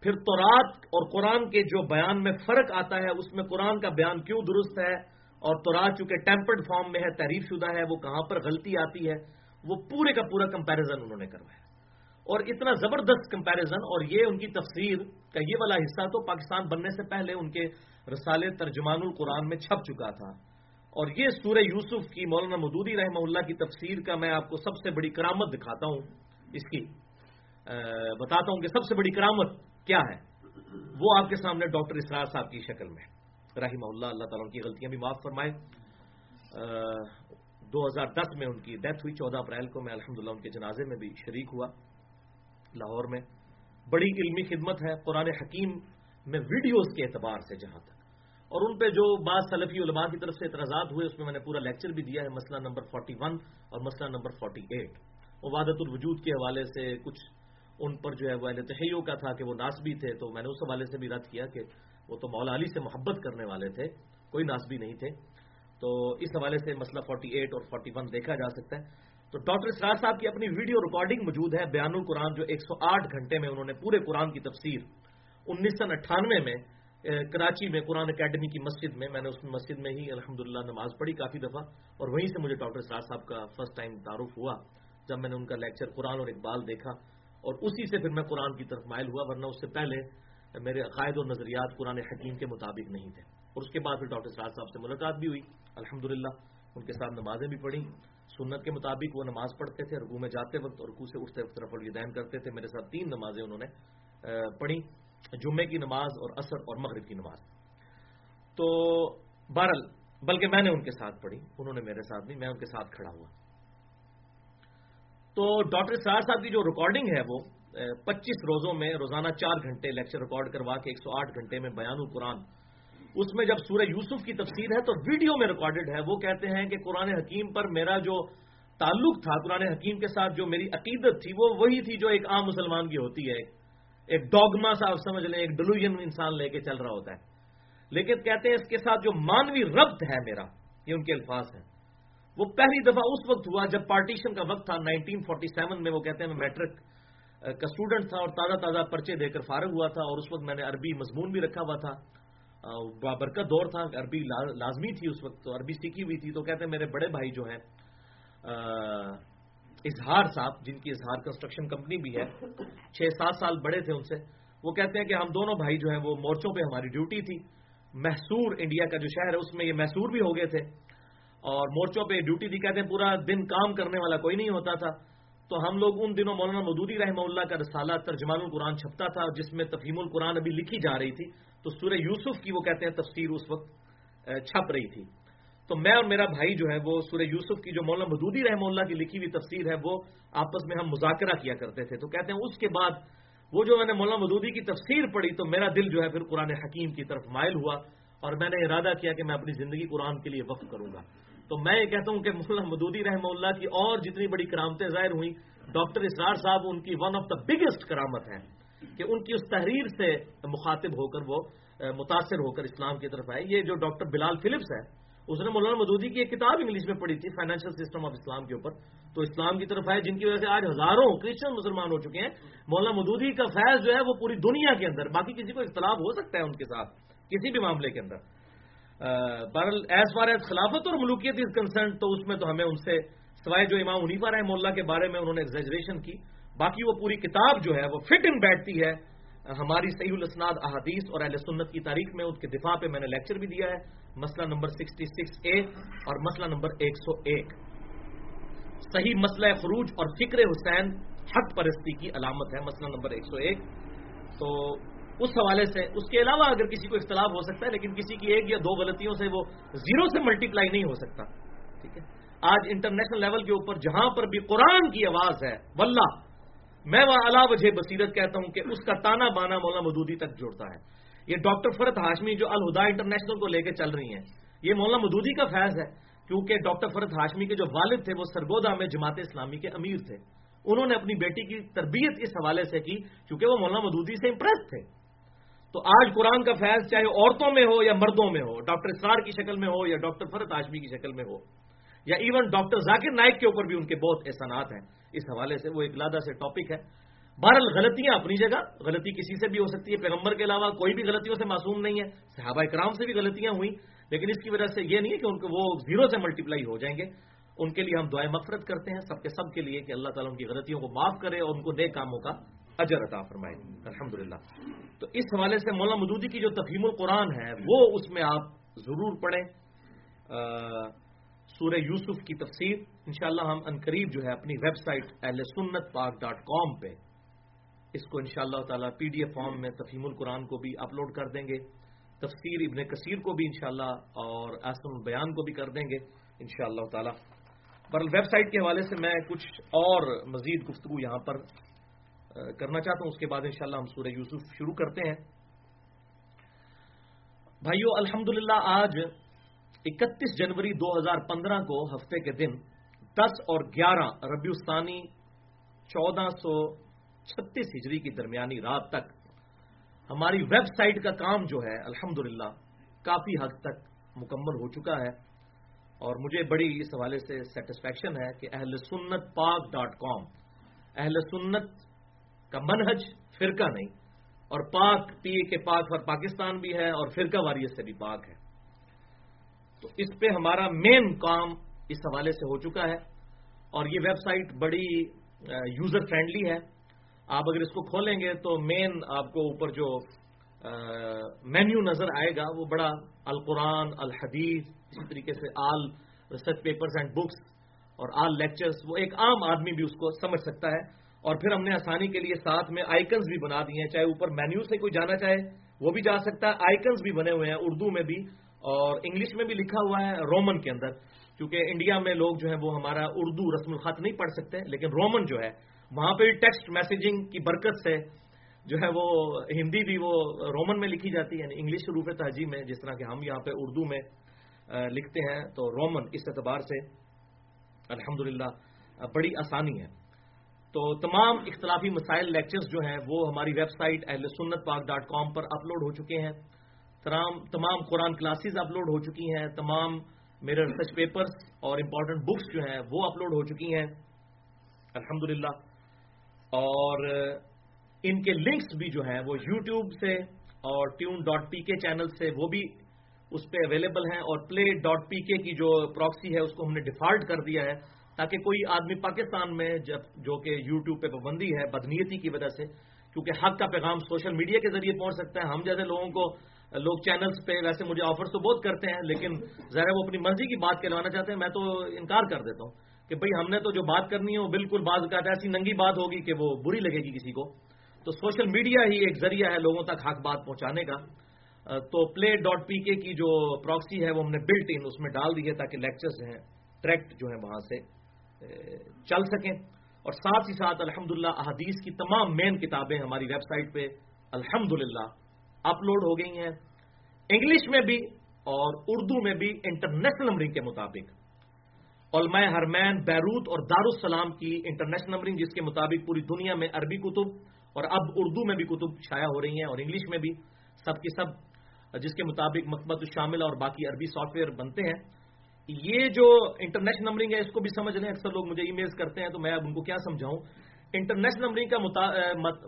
پھر تورات اور قرآن کے جو بیان میں فرق آتا ہے، اس میں قرآن کا بیان کیوں درست ہے؟ اور تورات چونکہ ٹیمپرڈ فارم میں ہے تعریف شدہ ہے، وہ کہاں پر غلطی آتی ہے؟ وہ پورے کا پورا کمپیرزن انہوں نے کروایا۔ اور اتنا زبردست کمپیرزن اور یہ ان کی تفسیر کا یہ والا حصہ تو پاکستان بننے سے پہلے ان کے رسالے ترجمان القرآن میں چھپ چکا تھا۔ اور یہ سورہ یوسف کی مولانا مدودی رحمہ اللہ کی تفسیر کا میں آپ کو سب سے بڑی کرامت دکھاتا ہوں۔ اس کی بتاتا ہوں کہ سب سے بڑی کرامت کیا ہے؟ وہ آپ کے سامنے ڈاکٹر اسرار صاحب کی شکل میں رحمہ اللہ اللہ تعالیٰ کی غلطیاں بھی معاف فرمائے۔ دو ہزار دس میں ان کی ڈیتھ ہوئی، چودہ اپریل کو میں الحمدللہ ان کے جنازے میں بھی شریک ہوا۔ لاہور میں۔ بڑی علمی خدمت ہے، قرآن حکیم میں ویڈیوز کے اعتبار سے جہاں تک۔ اور ان پہ جو بعض سلفی علماء کی طرف سے اعتراضات ہوئے، اس میں میں نے پورا لیکچر بھی دیا ہے، مسئلہ نمبر 41 اور مسئلہ نمبر 48 وہ وادت الوجود کے حوالے سے کچھ ان پر جو ہے وہ تحیوں کا تھا کہ وہ ناسبی تھے، تو میں نے اس حوالے سے بھی رد کیا کہ وہ تو مولا علی سے محبت کرنے والے تھے، کوئی ناسبی نہیں تھے۔ تو اس حوالے سے مسئلہ 48 اور 41 دیکھا جا سکتا ہے۔ تو ڈاکٹر اسرار صاحب کی اپنی ویڈیو ریکارڈنگ موجود ہے، بیان القرآن جو 108 گھنٹے میں انہوں نے پورے قرآن کی تفسیر انیس سو اٹھانوے میں کراچی میں قرآن اکیڈمی کی مسجد میں میں نے اس مسجد میں ہی الحمد نماز پڑھی کافی دفعہ، اور وہیں سے مجھے ڈاکٹر سار صاحب کا فرسٹ ٹائم تعارف ہوا۔ جب میں نے ان کا لیکچر قرآن اور اقبال دیکھا اور اسی سے پھر میں قرآن کی طرف مائل ہوا، ورنہ اس سے پہلے میرے عقائد اور نظریات قرآن حکیم کے مطابق نہیں تھے۔ اور اس کے بعد پھر ڈاکٹر سار صاحب سے ملاقات بھی ہوئی۔ الحمد ان کے ساتھ نمازیں بھی پڑھی سنت کے مطابق وہ نماز پڑھتے تھے رگو میں جاتے وقت اور سے اٹھتے وقت طرف الدین کرتے تھے۔ میرے ساتھ تین نمازیں انہوں نے پڑھی جمعے کی نماز اور اثر اور مغرب کی نماز۔ تو بہرحال، بلکہ میں نے ان کے ساتھ پڑھی، انہوں نے میرے ساتھ نہیں، میں ان کے ساتھ کھڑا ہوا۔ تو ڈاکٹر سار صاحب کی جو ریکارڈنگ ہے وہ پچیس روزوں میں روزانہ چار گھنٹے لیکچر ریکارڈ کروا کے ایک سو آٹھ گھنٹے میں بیان القرآن۔ اس میں جب سورہ یوسف کی تفسیر ہے تو ویڈیو میں ریکارڈڈ ہے۔ وہ کہتے ہیں کہ قرآن حکیم پر میرا جو تعلق تھا، قرآن حکیم کے ساتھ جو میری عقیدت تھی، وہ وہی تھی جو ایک عام مسلمان کی ہوتی ہے۔ ایک ڈوگما سا آپ سمجھ لیں، ایک ڈلوژن انسان لے کے چل رہا ہوتا ہے۔ لیکن کہتے ہیں اس کے ساتھ جو مانوی ربط ہے میرا، یہ ان کے الفاظ ہیں۔ وہ پہلی دفعہ اس وقت ہوا جب پارٹیشن کا وقت تھا 1947 میں وہ کہتے ہیں میں میٹرک کا اسٹوڈنٹ تھا اور تازہ تازہ پرچے دے کر فارغ ہوا تھا اور اس وقت میں نے عربی مضمون بھی رکھا ہوا تھا۔ بابرکت دور تھا، عربی لازمی تھی اس وقت، تو عربی سیکھی ہوئی تھی تو کہتے ہیں میرے بڑے بھائی جو ہیں اظہار صاحب، جن کی اظہار کنسٹرکشن کمپنی بھی ہے، چھ سات سال بڑے تھے ان سے۔ وہ کہتے ہیں کہ ہم دونوں بھائی جو ہیں وہ مورچوں پہ ہماری ڈیوٹی تھی۔ محسور انڈیا کا جو شہر ہے، اس میں یہ محسور بھی ہو گئے تھے۔ اور مورچوں پہ ڈیوٹی تھی کہتے ہیں پورا دن کام کرنے والا کوئی نہیں ہوتا تھا۔ تو ہم لوگ ان دنوں مولانا مدودی رحمہ اللہ کا رسالہ ترجمان القرآن چھپتا تھا، جس میں تفہیم القرآن ابھی لکھی جا رہی تھی۔ تو سورہ یوسف کی وہ کہتے ہیں تفسیر اس وقت چھپ رہی تھی۔ تو میں اور میرا بھائی جو ہے، وہ سورہ یوسف کی جو مولانا مدودی رحمہ اللہ کی لکھی ہوئی تفسیر ہے، وہ آپس میں ہم مذاکرہ کیا کرتے تھے۔ تو کہتے ہیں اس کے بعد وہ جو میں نے مولانا مدودی کی تفسیر پڑھی، تو میرا دل جو ہے پھر قرآن حکیم کی طرف مائل ہوا اور میں نے ارادہ کیا کہ میں اپنی زندگی قرآن کے لیے وقف کروں گا۔ تو میں یہ کہتا ہوں کہ مولانا مدودی رحمہ اللہ کی اور جتنی بڑی کرامتیں ظاہر ہوئیں، ڈاکٹر اسرار صاحب ان کی ون آف دا بگیسٹ کرامت ہے کہ ان کی اس تحریر سے مخاطب ہو کر وہ متاثر ہو کر اسلام کی طرف آئے۔ یہ جو ڈاکٹر بلال فلپس ہے اس نے مولانا مدودی کی ایک کتاب انگلش میں پڑھی تھی فائنینشیل سسٹم آف اسلام کے اوپر۔ تو اسلام کی طرف آئے، جن کی وجہ سے آج ہزاروں کرسچن مسلمان ہو چکے ہیں۔ مولانا مدودی کا فیض جو ہے وہ پوری دنیا کے اندر، باقی کسی کو اختلاف ہو سکتا ہے ان کے ساتھ، کسی بھی معاملے کے اندر۔ ایز فار ایز خلافت اور ملوکیت از کنسرن تو اس میں تو ہمیں ان سے سوائے جو امام منیفا رحم اللہ کے بارے میں انہوں نے ایگزیجریشن کی، باقی وہ پوری کتاب جو ہے، وہ فٹ ان بیٹھتی ہے۔ ہماری صحیح الاسناد احادیث اور اہل سنت کی تاریخ میں اس کے دفاع پہ میں نے لیکچر بھی دیا ہے۔ مسئلہ نمبر سکسٹی سکس اے اور مسئلہ نمبر ایک سو ایک۔ صحیح مسئلہ فروج اور فکر حسین حق پرستی کی علامت ہے، مسئلہ نمبر ایک سو ایک۔ تو اس حوالے سے، اس کے علاوہ اگر کسی کو اختلاف ہو سکتا ہے، لیکن کسی کی ایک یا دو غلطیوں سے وہ زیرو سے ملٹیپلائی نہیں ہو سکتا۔ ٹھیک ہے؟ آج انٹرنیشنل لیول کے اوپر جہاں پر بھی قرآن کی آواز ہے، واللہ، میں وہ الا وجہ بصیرت کہتا ہوں کہ اس کا تانا بانا مولا مدودی تک جڑتا ہے۔ یہ ڈاکٹر فرد ہاشمی جو الہدا انٹرنیشنل کو لے کے چل رہی ہیں، یہ مولا مدودی کا فیض ہے۔ کیونکہ ڈاکٹر فرد ہاشمی کے جو والد تھے، وہ سرگودا میں جماعت اسلامی کے امیر تھے۔ انہوں نے اپنی بیٹی کی تربیت اس حوالے سے کی، کیونکہ وہ مولانا مدودی سے امپریس تھے۔ تو آج قرآن کا فیض چاہے عورتوں میں ہو یا مردوں میں ہو، ڈاکٹر اسرار کی شکل میں ہو یا ڈاکٹر فرد ہاشمی کی شکل میں ہو، یا ایون ڈاکٹر ذاکر نائک کے اوپر بھی ان کے بہت احسانات ہیں۔ اس حوالے سے وہ ایک لادہ سے ٹاپک ہے۔ بہرحال غلطیاں اپنی جگہ، غلطی کسی سے بھی ہو سکتی ہے، پیغمبر کے علاوہ کوئی بھی غلطیوں سے معصوم نہیں ہے۔ صحابہ کرام سے بھی غلطیاں ہوئی لیکن اس کی وجہ سے یہ نہیں ہے کہ ان کو وہ زیرو سے ملٹیپلائی ہو جائیں گے۔ ان کے لیے ہم دعائیں مفرت کرتے ہیں، سب کے سب کے لیے کہ اللہ تعالیٰ ان کی غلطیوں کو معاف کرے اور ان کو نئے کاموں کا اجر عطا فرمائے۔ الحمد تو اس حوالے سے مولانا مدودی کی جو تفہیم القرآن ہے وہ اس میں آپ ضرور پڑھیں۔ سورہ یوسف کی تفسیر انشاءاللہ ہم انقریب جو ہے اپنی ویب سائٹ اہل سنت پاک ڈاٹ کام پہ اس کو انشاءاللہ تعالی پی ڈی ایف فارم میں تفہیم القرآن کو بھی اپلوڈ کر دیں گے۔ تفسیر ابن کثیر کو بھی انشاءاللہ اور آسم البیان کو بھی کر دیں گے انشاءاللہ تعالی۔ پر ویب سائٹ کے حوالے سے میں کچھ اور مزید گفتگو یہاں پر کرنا چاہتا ہوں، اس کے بعد انشاءاللہ ہم سورہ یوسف شروع کرتے ہیں۔ بھائیو، الحمدللہ، آج اکتیس جنوری دو ہزار پندرہ کو ہفتے کے دن دس اور گیارہ ربیع الثانی چودہ سو چھتیس ہجری کی درمیانی رات تک ہماری ویب سائٹ کا کام جو ہے الحمد کافی حد تک مکمل ہو چکا ہے۔ اور مجھے بڑی اس حوالے سے سیٹسفیکشن ہے کہ اہل سنت پاک ڈاٹ کام، اہل سنت کا منہج فرقہ نہیں، اور پاک پی کے پاک پر پاکستان بھی ہے اور فرقہ واریت سے بھی پاک ہے۔ تو اس پہ ہمارا مین کام اس حوالے سے ہو چکا ہے، اور یہ ویب سائٹ بڑی یوزر فرینڈلی ہے۔ آپ اگر اس کو کھولیں گے تو مین آپ کو اوپر جو مینیو نظر آئے گا، وہ بڑا القرآن، الحدیث اسی طریقے سے all research papers and books اور آل لیکچرز وہ ایک عام آدمی بھی اس کو سمجھ سکتا ہے۔ اور پھر ہم نے آسانی کے لیے ساتھ میں آئکنز بھی بنا دیے ہیں، چاہے اوپر مینیو سے کوئی جانا چاہے، وہ بھی جا سکتا ہے۔ آئکنز بھی بنے ہوئے ہیں اردو میں بھی، اور انگلش میں بھی لکھا ہوا ہے رومن کے اندر۔ کیونکہ انڈیا میں لوگ جو ہے وہ ہمارا اردو رسم الخط نہیں پڑھ سکتے، لیکن رومن جو ہے، وہاں پہ ٹیکسٹ میسیجنگ کی برکت سے جو ہے وہ ہندی بھی وہ رومن میں لکھی جاتی ہے یعنی انگلش روف تہذیب میں، جس طرح کہ ہم یہاں پہ اردو میں لکھتے ہیں، تو رومن اس اعتبار سے الحمد بڑی آسانی ہے۔ تو تمام اختلافی مسائل لیکچرز جو ہیں وہ ہماری ویب سائٹ اہل سنت پاک ڈاٹ کام پر اپلوڈ ہو چکے ہیں۔ تمام قرآن کلاسز اپلوڈ ہو چکی ہیں۔ تمام میرے ریسرچ پیپرز اور امپورٹنٹ بکس جو ہیں وہ اپلوڈ ہو چکی ہیں۔ الحمد اور ان کے لنکس بھی جو ہیں وہ یوٹیوب سے اور ٹیون ڈاٹ پی کے چینل سے وہ بھی اس پہ اویلیبل ہیں اور پلے ڈاٹ پی کے کی جو پراکسی ہے اس کو ہم نے ڈیفالٹ کر دیا ہے۔ تاکہ کوئی آدمی پاکستان میں جب جو کہ یوٹیوب پہ پابندی ہے، بدنیتی کی وجہ سے، کیونکہ حق کا پیغام سوشل میڈیا کے ذریعے پہنچ سکتا ہے۔ ہم جیسے لوگوں کو، لوگ چینلز پہ ویسے مجھے آفر تو بہت کرتے ہیں، لیکن ظاہر وہ اپنی مرضی کی بات کہلوانا چاہتے ہیں۔ میں تو انکار کر دیتا ہوں کہ بھئی ہم نے تو جو بات کرنی ہے، وہ بالکل بعض کا ایسی ننگی بات ہوگی کہ وہ بری لگے گی کسی کو۔ تو سوشل میڈیا ہی ایک ذریعہ ہے لوگوں تک حق بات پہنچانے کا۔ تو پلے ڈاٹ پی کے کی جو پراکسی ہے، وہ ہم نے بلٹ ان اس میں ڈال دی ہے تاکہ لیکچرز ہیں ٹریکٹ جو ہیں وہاں سے۔ چل سکیں۔ اور ساتھ ہی ساتھ الحمد احادیث کی تمام مین کتابیں ہماری ویب سائٹ پہ الحمد اپلوڈ ہو گئی ہیں۔ انگلش میں بھی اور اردو میں بھی انٹرنیشنل نمبرنگ کے مطابق۔ علماء ہرمین بیروت اور دارالسلام کی انٹرنیشنل نمبرنگ جس کے مطابق پوری دنیا میں عربی کتب اور اب اردو میں بھی کتب شائع ہو رہی ہیں اور انگلش میں بھی سب کی سب، جس کے مطابق مقبت شامل اور باقی عربی سافٹ ویئر بنتے ہیں۔ یہ جو انٹرنیشنل نمبرنگ ہے، اس کو بھی سمجھ لیں، اکثر لوگ مجھے ای میلز کرتے ہیں تو میں اب ان کو کیا سمجھاؤں؟ انٹرنیشنل نمبرنگ کا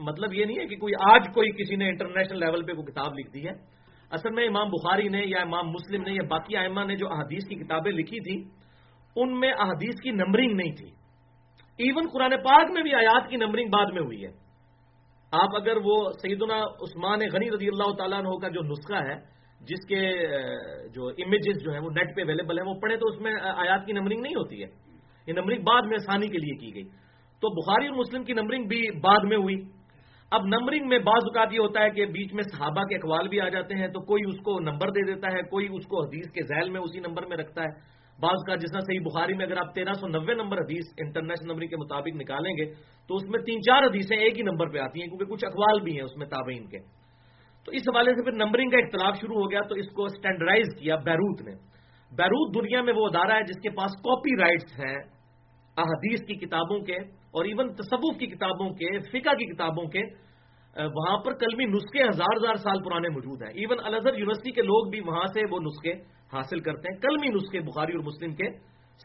مطلب یہ نہیں ہے کہ کوئی آج کوئی کسی نے انٹرنیشنل لیول پہ کوئی کتاب لکھ دی ہے۔ اصل میں امام بخاری نے یا امام مسلم نے یا باقی آئمہ نے جو احادیث کی کتابیں لکھی تھی ان میں احادیث کی نمبرنگ نہیں تھی۔ ایون قرآن پاک میں بھی آیات کی نمبرنگ بعد میں ہوئی ہے۔ آپ اگر وہ سیدنا عثمان غنی رضی اللہ تعالیٰ عنہ کا جو نسخہ ہے جس کے جو امیجز جو ہیں وہ نیٹ پہ اویلیبل ہیں، وہ پڑھے تو اس میں آیات کی نمبرنگ نہیں ہوتی ہے۔ یہ نمبرنگ بعد میں آسانی کے لیے کی گئی۔ تو بخاری اور مسلم کی نمبرنگ بھی بعد میں ہوئی۔ اب نمبرنگ میں بعض اوقات یہ ہوتا ہے کہ بیچ میں صحابہ کے اقوال بھی آ جاتے ہیں، تو کوئی اس کو نمبر دے دیتا ہے، کوئی اس کو حدیث کے ذیل میں اسی نمبر میں رکھتا ہے۔ بعض کا جس طرح صحیح بخاری میں اگر آپ تیرہ سو نبے نمبر حدیث انٹرنیشنل نمبرنگ کے مطابق نکالیں گے، تو اس میں تین چار حدیثیں ایک ہی نمبر پہ آتی ہیں، کیونکہ کچھ اقوال بھی ہیں اس میں تابعین کے۔ تو اس حوالے سے پھر نمبرنگ کا اختلاف شروع ہو گیا تو اس کو اسٹینڈرڈائز کیا بیروت نے۔ بیروت دنیا میں وہ ادارہ ہے جس کے پاس کاپی رائٹس ہیں، احادیث کی کتابوں کے اور ایون تصوف کی کتابوں کے، فقہ کی کتابوں کے۔ وہاں پر کلمی نسخے ہزار ہزار سال پرانے موجود ہیں۔ ایون الزہر یونیورسٹی کے لوگ بھی وہاں سے وہ نسخے حاصل کرتے ہیں۔ کلمی نسخے بخاری اور مسلم کے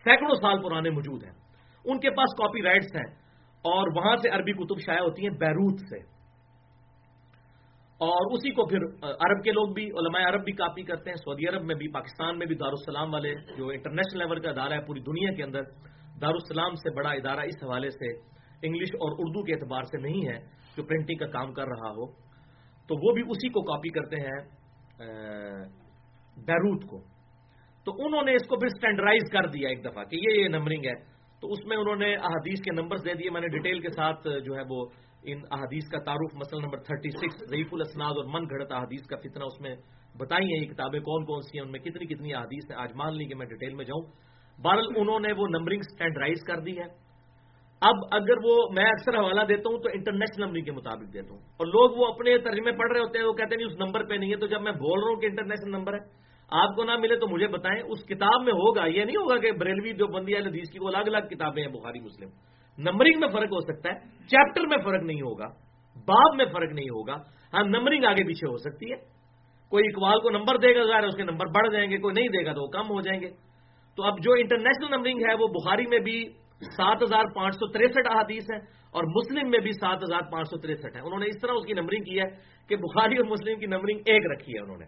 سینکڑوں سال پرانے موجود ہیں۔ ان کے پاس کاپی رائٹس ہیں اور وہاں سے عربی کتب شائع ہوتی ہیں بیروت سے۔ اور اسی کو پھر عرب کے لوگ بھی، علماء عرب بھی کاپی کرتے ہیں، سعودی عرب میں بھی، پاکستان میں بھی دارالسلام والے جو انٹرنیشنل لیول کا ادارہ ہے پوری دنیا کے اندر، دارالسلام سے بڑا ادارہ اس حوالے سے انگلش اور اردو کے اعتبار سے نہیں ہے جو پرنٹنگ کا کام کر رہا ہو۔ تو وہ بھی اسی کو کاپی کرتے ہیں بیروت کو۔ تو انہوں نے اس کو پھر اسٹینڈرائز کر دیا ایک دفعہ کہ یہ یہ نمبرنگ ہے۔ تو اس میں انہوں نے احادیث کے نمبرز دے دیے، میں نے ڈیٹیل کے ساتھ جو ہے وہ ان احادیث کا تعارف مسئلہ نمبر 36 ضعیف الاسناد اور من گھڑت احادیث کا فتنہ اس میں بتائی ہیں یہ کتابیں کون کون سی ہیں، ان میں کتنی کتنی احادیث ہیں، آج مان لی کہ میں ڈیٹیل میں جاؤں۔ بہرحال انہوں نے وہ نمبرنگ اسٹینڈرائز کر دی ہے اب اگر وہ میں اکثر حوالہ دیتا ہوں تو انٹرنیشنل نمبرنگ کے مطابق دیتا ہوں۔ اور لوگ وہ اپنے ترجمے پڑھ رہے ہوتے ہیں، وہ کہتے ہیں اس نمبر پہ نہیں ہے۔ تو جب میں بول رہا ہوں کہ انٹرنیشنل نمبر ہے، آپ کو نہ ملے تو مجھے بتائیں، اس کتاب میں ہوگا، یہ نہیں ہوگا کہ بریلوی جو بندی حدیث کی وہ الگ الگ کتابیں ہیں، بخاری، مسلم۔ نمبرنگ میں فرق ہو سکتا ہے، چیپٹر میں فرق نہیں ہوگا، باب میں فرق نہیں ہوگا ہاں نمبرنگ آگے پیچھے ہو سکتی ہے۔ کوئی اقوال کو نمبر دے گا، ظاہر اس کے نمبر بڑھ جائیں گے، کوئی نہیں دے گا تو وہ کم ہو جائیں گے۔ تو اب جو انٹرنیشنل نمبرنگ ہے، وہ بخاری میں بھی سات ہزار پانچ سو تریسٹھ احادیث ہے اور مسلم میں بھی سات ہزار پانچ سو تریسٹھ ہے انہوں نے اس طرح اس کی نمبرنگ کی ہے کہ بخاری اور مسلم کی نمبرنگ ایک رکھی ہے انہوں نے۔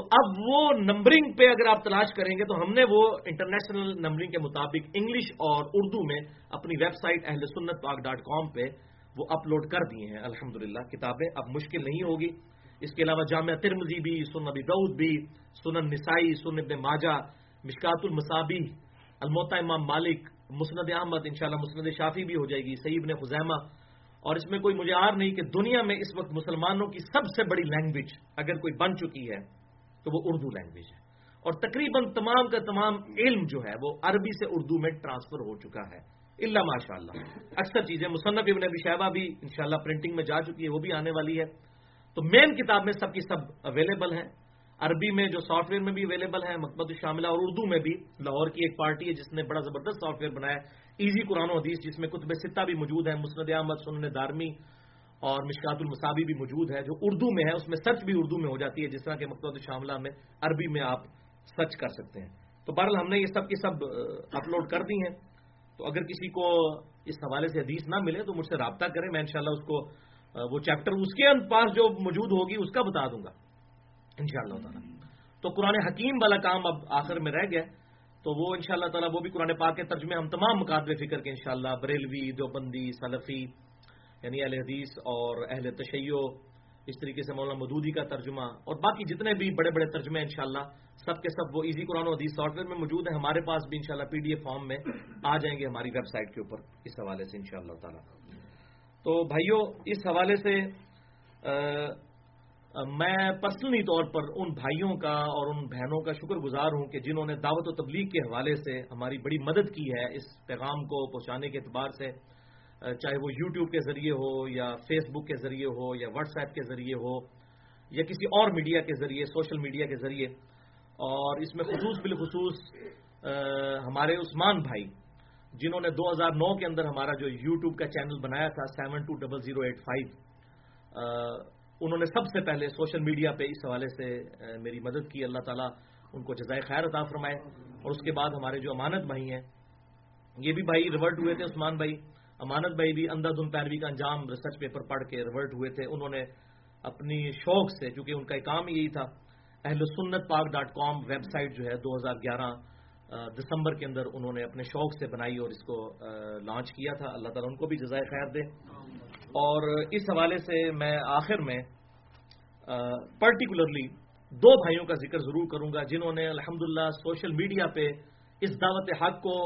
تو اب وہ نمبرنگ پہ اگر آپ تلاش کریں گے تو ہم نے وہ انٹرنیشنل نمبرنگ کے مطابق انگلش اور اردو میں اپنی ویب سائٹ اہل سنت پاک ڈاٹ کام پہ وہ اپلوڈ کر دیے ہیں۔ الحمد کتابیں اب مشکل نہیں ہوگی۔ اس کے علاوہ جامعہ ترمزی بھی سن ابی دعود بھی، سنن نسائی سن ابن ماجا مشکات المصابی الموتا امام مالک، مسند احمد، انشاءاللہ مسند شافی بھی ہو جائے گی سعید نے خزیمہ۔ اور اس میں کوئی مجھے آر نہیں کہ دنیا میں اس وقت مسلمانوں کی سب سے بڑی لینگویج اگر کوئی بن چکی ہے۔ تو وہ اردو لینگویج ہے۔ اور تقریباً تمام کا تمام علم جو ہے وہ عربی سے اردو میں ٹرانسفر ہو چکا ہے۔ اللہ ماشاء اللہ اکثر چیزیں مصنف ابن ابی شہبہ بھی انشاءاللہ پرنٹنگ میں جا چکی ہے وہ بھی آنے والی ہے۔ تو مین کتاب میں سب کی سب اویلیبل ہیں۔ عربی میں جو سافٹ ویئر میں بھی اویلیبل ہے مقبت شاملہ اور اردو میں بھی۔ لاہور کی ایک پارٹی ہے جس نے بڑا زبردست سافٹ ویئر بنایا ایزی قرآن و حدیث جس میں کتب ستہ بھی موجود ہے مسند احمد، سنن دارمی اور مشکات المصابی بھی موجود ہے، جو اردو میں ہے، اس میں سرچ بھی اردو میں ہو جاتی ہے، جس طرح کہ مقبت شاملہ میں عربی میں آپ سرچ کر سکتے ہیں۔ تو بہرحال ہم نے یہ سب کی سب اپلوڈ کر دی ہیں۔ تو اگر کسی کو اس حوالے سے حدیث نہ ملے تو مجھ سے رابطہ کریں، میں انشاءاللہ اس کو وہ چیپٹر اس کے پاس جو موجود ہوگی، اس کا بتا دوں گا۔ ان شاء اللہ تعالیٰ۔ تو قرآن حکیم والا کام اب آخر میں رہ گیا۔ تو وہ ان شاء اللہ تعالیٰ، وہ بھی قرآن پاک کے ترجمے ہم تمام مقابلے فکر کے انشاءاللہ، بریلوی، دیوبندی، سلفی یعنی اہل حدیث اور اہل تشیع، اس طریقے سے مولانا مدودی کا ترجمہ اور باقی جتنے بھی بڑے بڑے ترجمے انشاءاللہ، سب کے سب وہ ایزی قرآن و حدیث سافٹ ویئر میں موجود ہیں، ہمارے پاس بھی انشاءاللہ پی ڈی ایف فارم میں آ جائیں گے ہماری ویب سائٹ کے اوپر، اس حوالے سے انشاءاللہ تعالی۔ تو بھائیوں اس حوالے سے میں پرسنلی طور پر ان بھائیوں کا اور ان بہنوں کا شکر گزار ہوں کہ جنہوں نے دعوت و تبلیغ کے حوالے سے ہماری بڑی مدد کی ہے اس پیغام کو پہنچانے کے اعتبار سے۔ چاہے وہ یوٹیوب کے ذریعے ہو یا فیس بک کے ذریعے ہو یا واٹس ایپ کے ذریعے ہو یا کسی اور میڈیا کے ذریعے، سوشل میڈیا کے ذریعے۔ اور اس میں خصوص بالخصوص ہمارے عثمان بھائی، جنہوں نے دو ہزار نو کے اندر ہمارا جو یوٹیوب کا چینل بنایا تھا، seven two double zero eight five انہوں نے سب سے پہلے سوشل میڈیا پہ اس حوالے سے میری مدد کی۔ اللہ تعالیٰ ان کو جزائے خیر عطا فرمائے۔ اور اس کے بعد ہمارے جو امانت بھائی ہیں، یہ بھی بھائی ریورٹ ہوئے تھے، عثمان بھائی۔ امانت بھائی بھی اندھا دھن پیروی کا انجام ریسرچ پیپر پڑھ کے ریورٹ ہوئے تھے، انہوں نے اپنی شوق سے، چونکہ ان کا کام یہی تھا اہل سنت پاک ڈاٹ کام ویب سائٹ جو ہے دو ہزار گیارہ دسمبر کے اندر انہوں نے اپنے شوق سے بنائی اور اس کو لانچ کیا تھا۔ اللہ تعالیٰ ان کو بھی جزائے خیر دے۔ اور اس حوالے سے میں آخر میں پرٹیکولرلی دو بھائیوں کا ذکر ضرور کروں گا، جنہوں نے الحمدللہ سوشل میڈیا پہ اس دعوت حق کو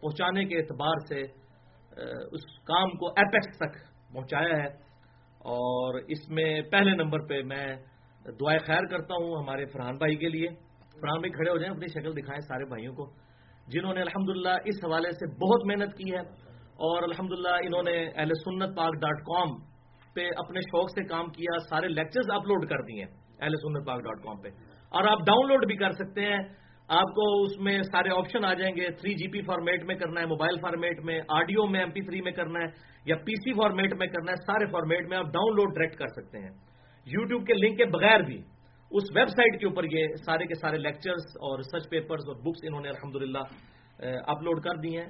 پہنچانے کے اعتبار سے اس کام کو ایپیکس تک پہنچایا ہے اور اس میں پہلے نمبر پہ میں دعائیں خیر کرتا ہوں ہمارے فرحان بھائی کے لیے۔ فرحان بھائی کھڑے ہو جائیں، اپنی شکل دکھائیں سارے بھائیوں کو۔ جنہوں نے الحمدللہ اس حوالے سے بہت محنت کی ہے اور الحمدللہ انہوں نے اہل سنت پاک ڈاٹ کام پہ اپنے شوق سے کام کیا، سارے لیکچرز اپلوڈ کر دیے اہل سنت پاک ڈاٹ کام پہ۔ اور آپ ڈاؤن لوڈ بھی کر سکتے ہیں آپ کو اس میں سارے آپشن آ جائیں گے. تھری جی پی فارمیٹ میں کرنا ہے موبائل فارمیٹ میں آڈیو میں ایم پی تھری میں کرنا ہے، یا پی سی فارمیٹ میں کرنا ہے، سارے فارمیٹ میں آپ ڈاؤن لوڈ ڈائریکٹ کر سکتے ہیں. یوٹیوب کے لنک کے بغیر بھی اس ویب سائٹ کے اوپر یہ سارے کے سارے لیکچرز اور ریسرچ پیپرز اور بکس انہوں نے الحمد اپلوڈ کر دی ہیں.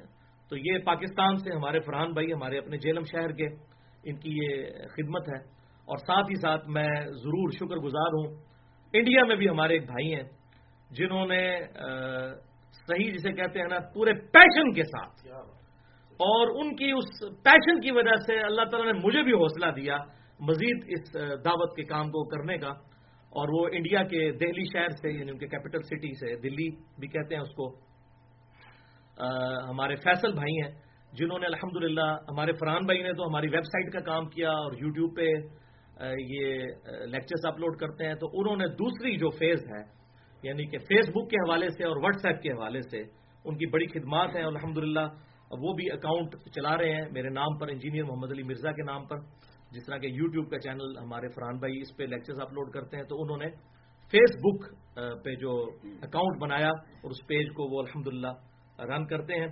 تو یہ پاکستان سے ہمارے فرحان بھائی، ہمارے اپنے جیلم شہر کے، ان کی یہ خدمت ہے. اور ساتھ ہی ساتھ میں ضرور شکر گزار ہوں. انڈیا میں بھی ہمارے ایک بھائی ہیں جنہوں نے صحیح جسے کہتے ہیں نا پورے پیشن کے ساتھ۔ اور ان کی اس پیشن کی وجہ سے اللہ تعالیٰ نے مجھے بھی حوصلہ دیا مزید اس دعوت کے کام کو کرنے کا۔ اور وہ انڈیا کے دہلی شہر سے یعنی ان کے کیپٹل سٹی سے دلی بھی کہتے ہیں اس کو۔ ہمارے فیصل بھائی ہیں جنہوں نے الحمد ہمارے فرحان بھائی نے تو ہماری ویب سائٹ کا کام کیا اور یوٹیوب پہ یہ لیکچرز اپلوڈ کرتے ہیں۔ تو انہوں نے دوسری جو فیز ہے یعنی کہ فیس بک کے حوالے سے اور واٹس ایپ کے حوالے سے ان کی بڑی خدمات ہیں الحمد وہ بھی اکاؤنٹ چلا رہے ہیں میرے نام پر انجینئر محمد علی مرزا کے نام پر جس طرح کہ یوٹیوب کا چینل ہمارے فرحان بھائی اس پہ لیکچرز اپلوڈ کرتے ہیں تو انہوں نے فیس بک پہ جو اکاؤنٹ بنایا اور اس پیج کو وہ الحمد رن کرتے ہیں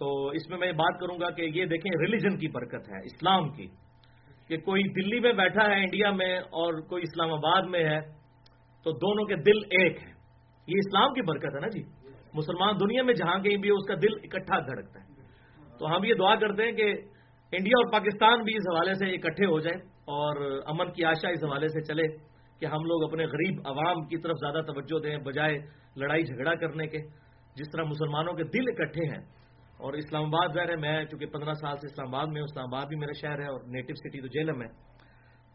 تو اس میں میں یہ بات کروں گا کہ یہ دیکھیں ریلیجن کی برکت ہے، اسلام کی کہ کوئی دلی میں بیٹھا ہے، انڈیا میں اور کوئی اسلام آباد میں ہے تو دونوں کے دل ایک ہیں۔ یہ اسلام کی برکت ہے نا جی؟ مسلمان دنیا میں جہاں کہیں بھی اس کا دل اکٹھا دھڑکتا ہے۔ تو ہم یہ دعا کرتے ہیں کہ انڈیا اور پاکستان بھی اس حوالے سے اکٹھے ہو جائیں اور امن کی آشا اس حوالے سے چلے کہ ہم لوگ اپنے غریب عوام کی طرف زیادہ توجہ دیں بجائے لڑائی جھگڑا کرنے کے۔ جس طرح مسلمانوں کے دل اکٹھے ہیں اور اسلام آباد ظاہر ہے، میں چونکہ پندرہ سال سے اسلام آباد میں ہوں، اسلام آباد بھی میرا شہر ہے اور نیٹو سٹی تو جیلم ہے۔